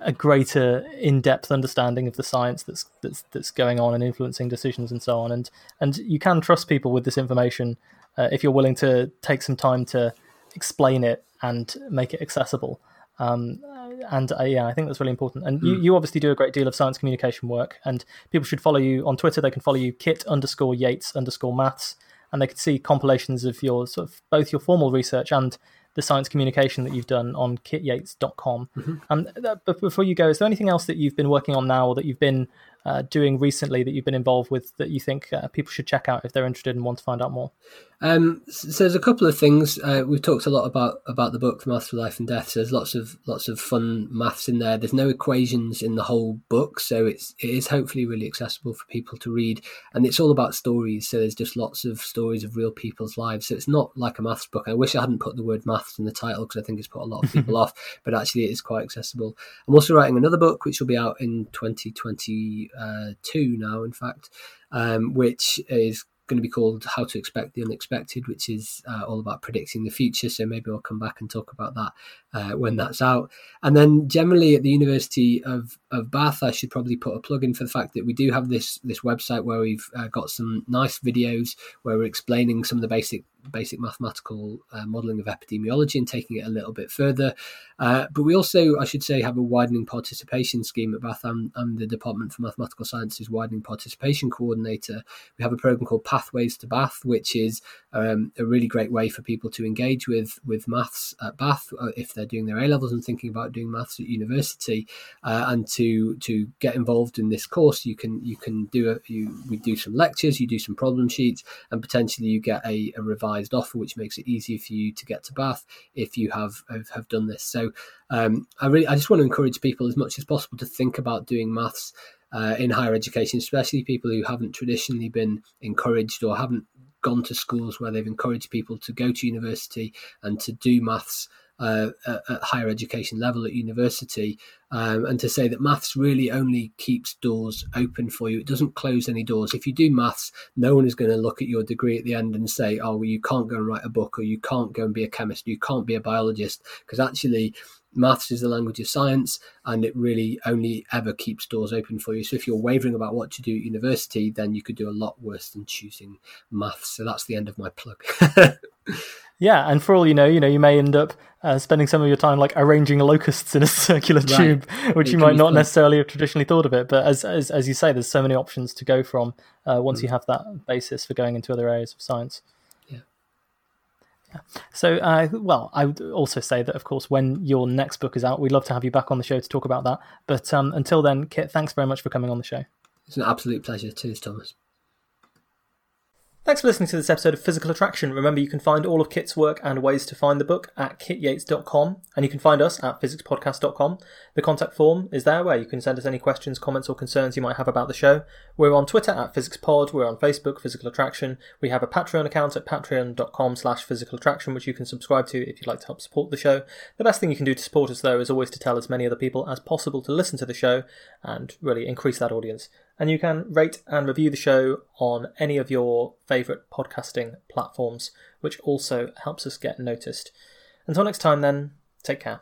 a greater in-depth understanding of the science that's that's that's going on and influencing decisions and so on. And and you can trust people with this information uh, if you're willing to take some time to explain it and make it accessible. Um, and uh, yeah, I think that's really important. And mm. you, hmm. you obviously do a great deal of science communication work, and people should follow you on Twitter. They can follow you kit underscore Yates underscore maths, and they can see compilations of your sort of both your formal research and the science communication that you've done on kityates.com. Mm-hmm. Um, but before you go, is there anything else that you've been working on now or that you've been uh, doing recently that you've been involved with that you think uh, people should check out if they're interested and want to find out more? Um, so there's a couple of things uh, we've talked a lot about about the book Maths for Life and Death. So there's lots of lots of fun maths in there. There's no equations in the whole book, so it's it is hopefully really accessible for people to read. And it's all about stories. So there's just lots of stories of real people's lives. So it's not like a maths book. I wish I hadn't put the word maths in the title because I think it's put a lot of people off. But actually, it is quite accessible. I'm also writing another book which will be out in 2022 now, in fact, um, which is going to be called How to Expect the Unexpected, which is uh, all about predicting the future. So maybe I'll come back and talk about that uh, when that's out. And then generally at the University of, of Bath, I should probably put a plug in for the fact that we do have this this website where we've uh, got some nice videos where we're explaining some of the basic basic mathematical uh, modelling of epidemiology and taking it a little bit further. Uh, but we also, I should say, have a widening participation scheme at Bath. I'm, I'm, the Department for Mathematical Sciences widening participation coordinator. We have a program called Pathways to Bath, which is um, a really great way for people to engage with with maths at Bath uh, if they're doing their A levels and thinking about doing maths at university, uh, and to to get involved in this course. You can you can do a you we do some lectures, you do some problem sheets, and potentially you get a, a revised offer, which makes it easier for you to get to Bath if you have have, have done this. So um, I really I just want to encourage people as much as possible to think about doing maths uh, in higher education, especially people who haven't traditionally been encouraged or haven't gone to schools where they've encouraged people to go to university and to do maths uh, at, higher education level at university, um, and to say that maths really only keeps doors open for you. It doesn't close any doors. If you do maths, no one is going to look at your degree at the end and say, "Oh, well, you can't go and write a book, or you can't go and be a chemist, you can't be a biologist," because actually. Maths is the language of science, and it really only ever keeps doors open for you. So, if you're wavering about what to do at university, then you could do a lot worse than choosing maths. So, that's the end of my plug. Yeah, and for all you know, you know, you may end up uh, spending some of your time like arranging locusts in a circular right. tube, which it you might not fun. necessarily have traditionally thought of it. But as as, as you say, there's so many options to go from uh, once mm. you have that basis for going into other areas of science. Yeah. yeah. So, uh, well, I would also say that, of course, when your next book is out, we'd love to have you back on the show to talk about that. But um, until then, Kit, thanks very much for coming on the show. It's an absolute pleasure. Cheers, Thomas. Thanks for listening to this episode of Physical Attraction. Remember, you can find all of Kit's work and ways to find the book at kityates.com, and you can find us at physicspodcast.com. The contact form is there where you can send us any questions, comments, or concerns you might have about the show. We're on Twitter at PhysicsPod, we're on Facebook, Physical Attraction. We have a Patreon account at patreon.com slash physical attraction, which you can subscribe to if you'd like to help support the show. The best thing you can do to support us, though, is always to tell as many other people as possible to listen to the show and really increase that audience and you can rate and review the show on any of your favourite podcasting platforms, which also helps us get noticed. Until next time, then, take care.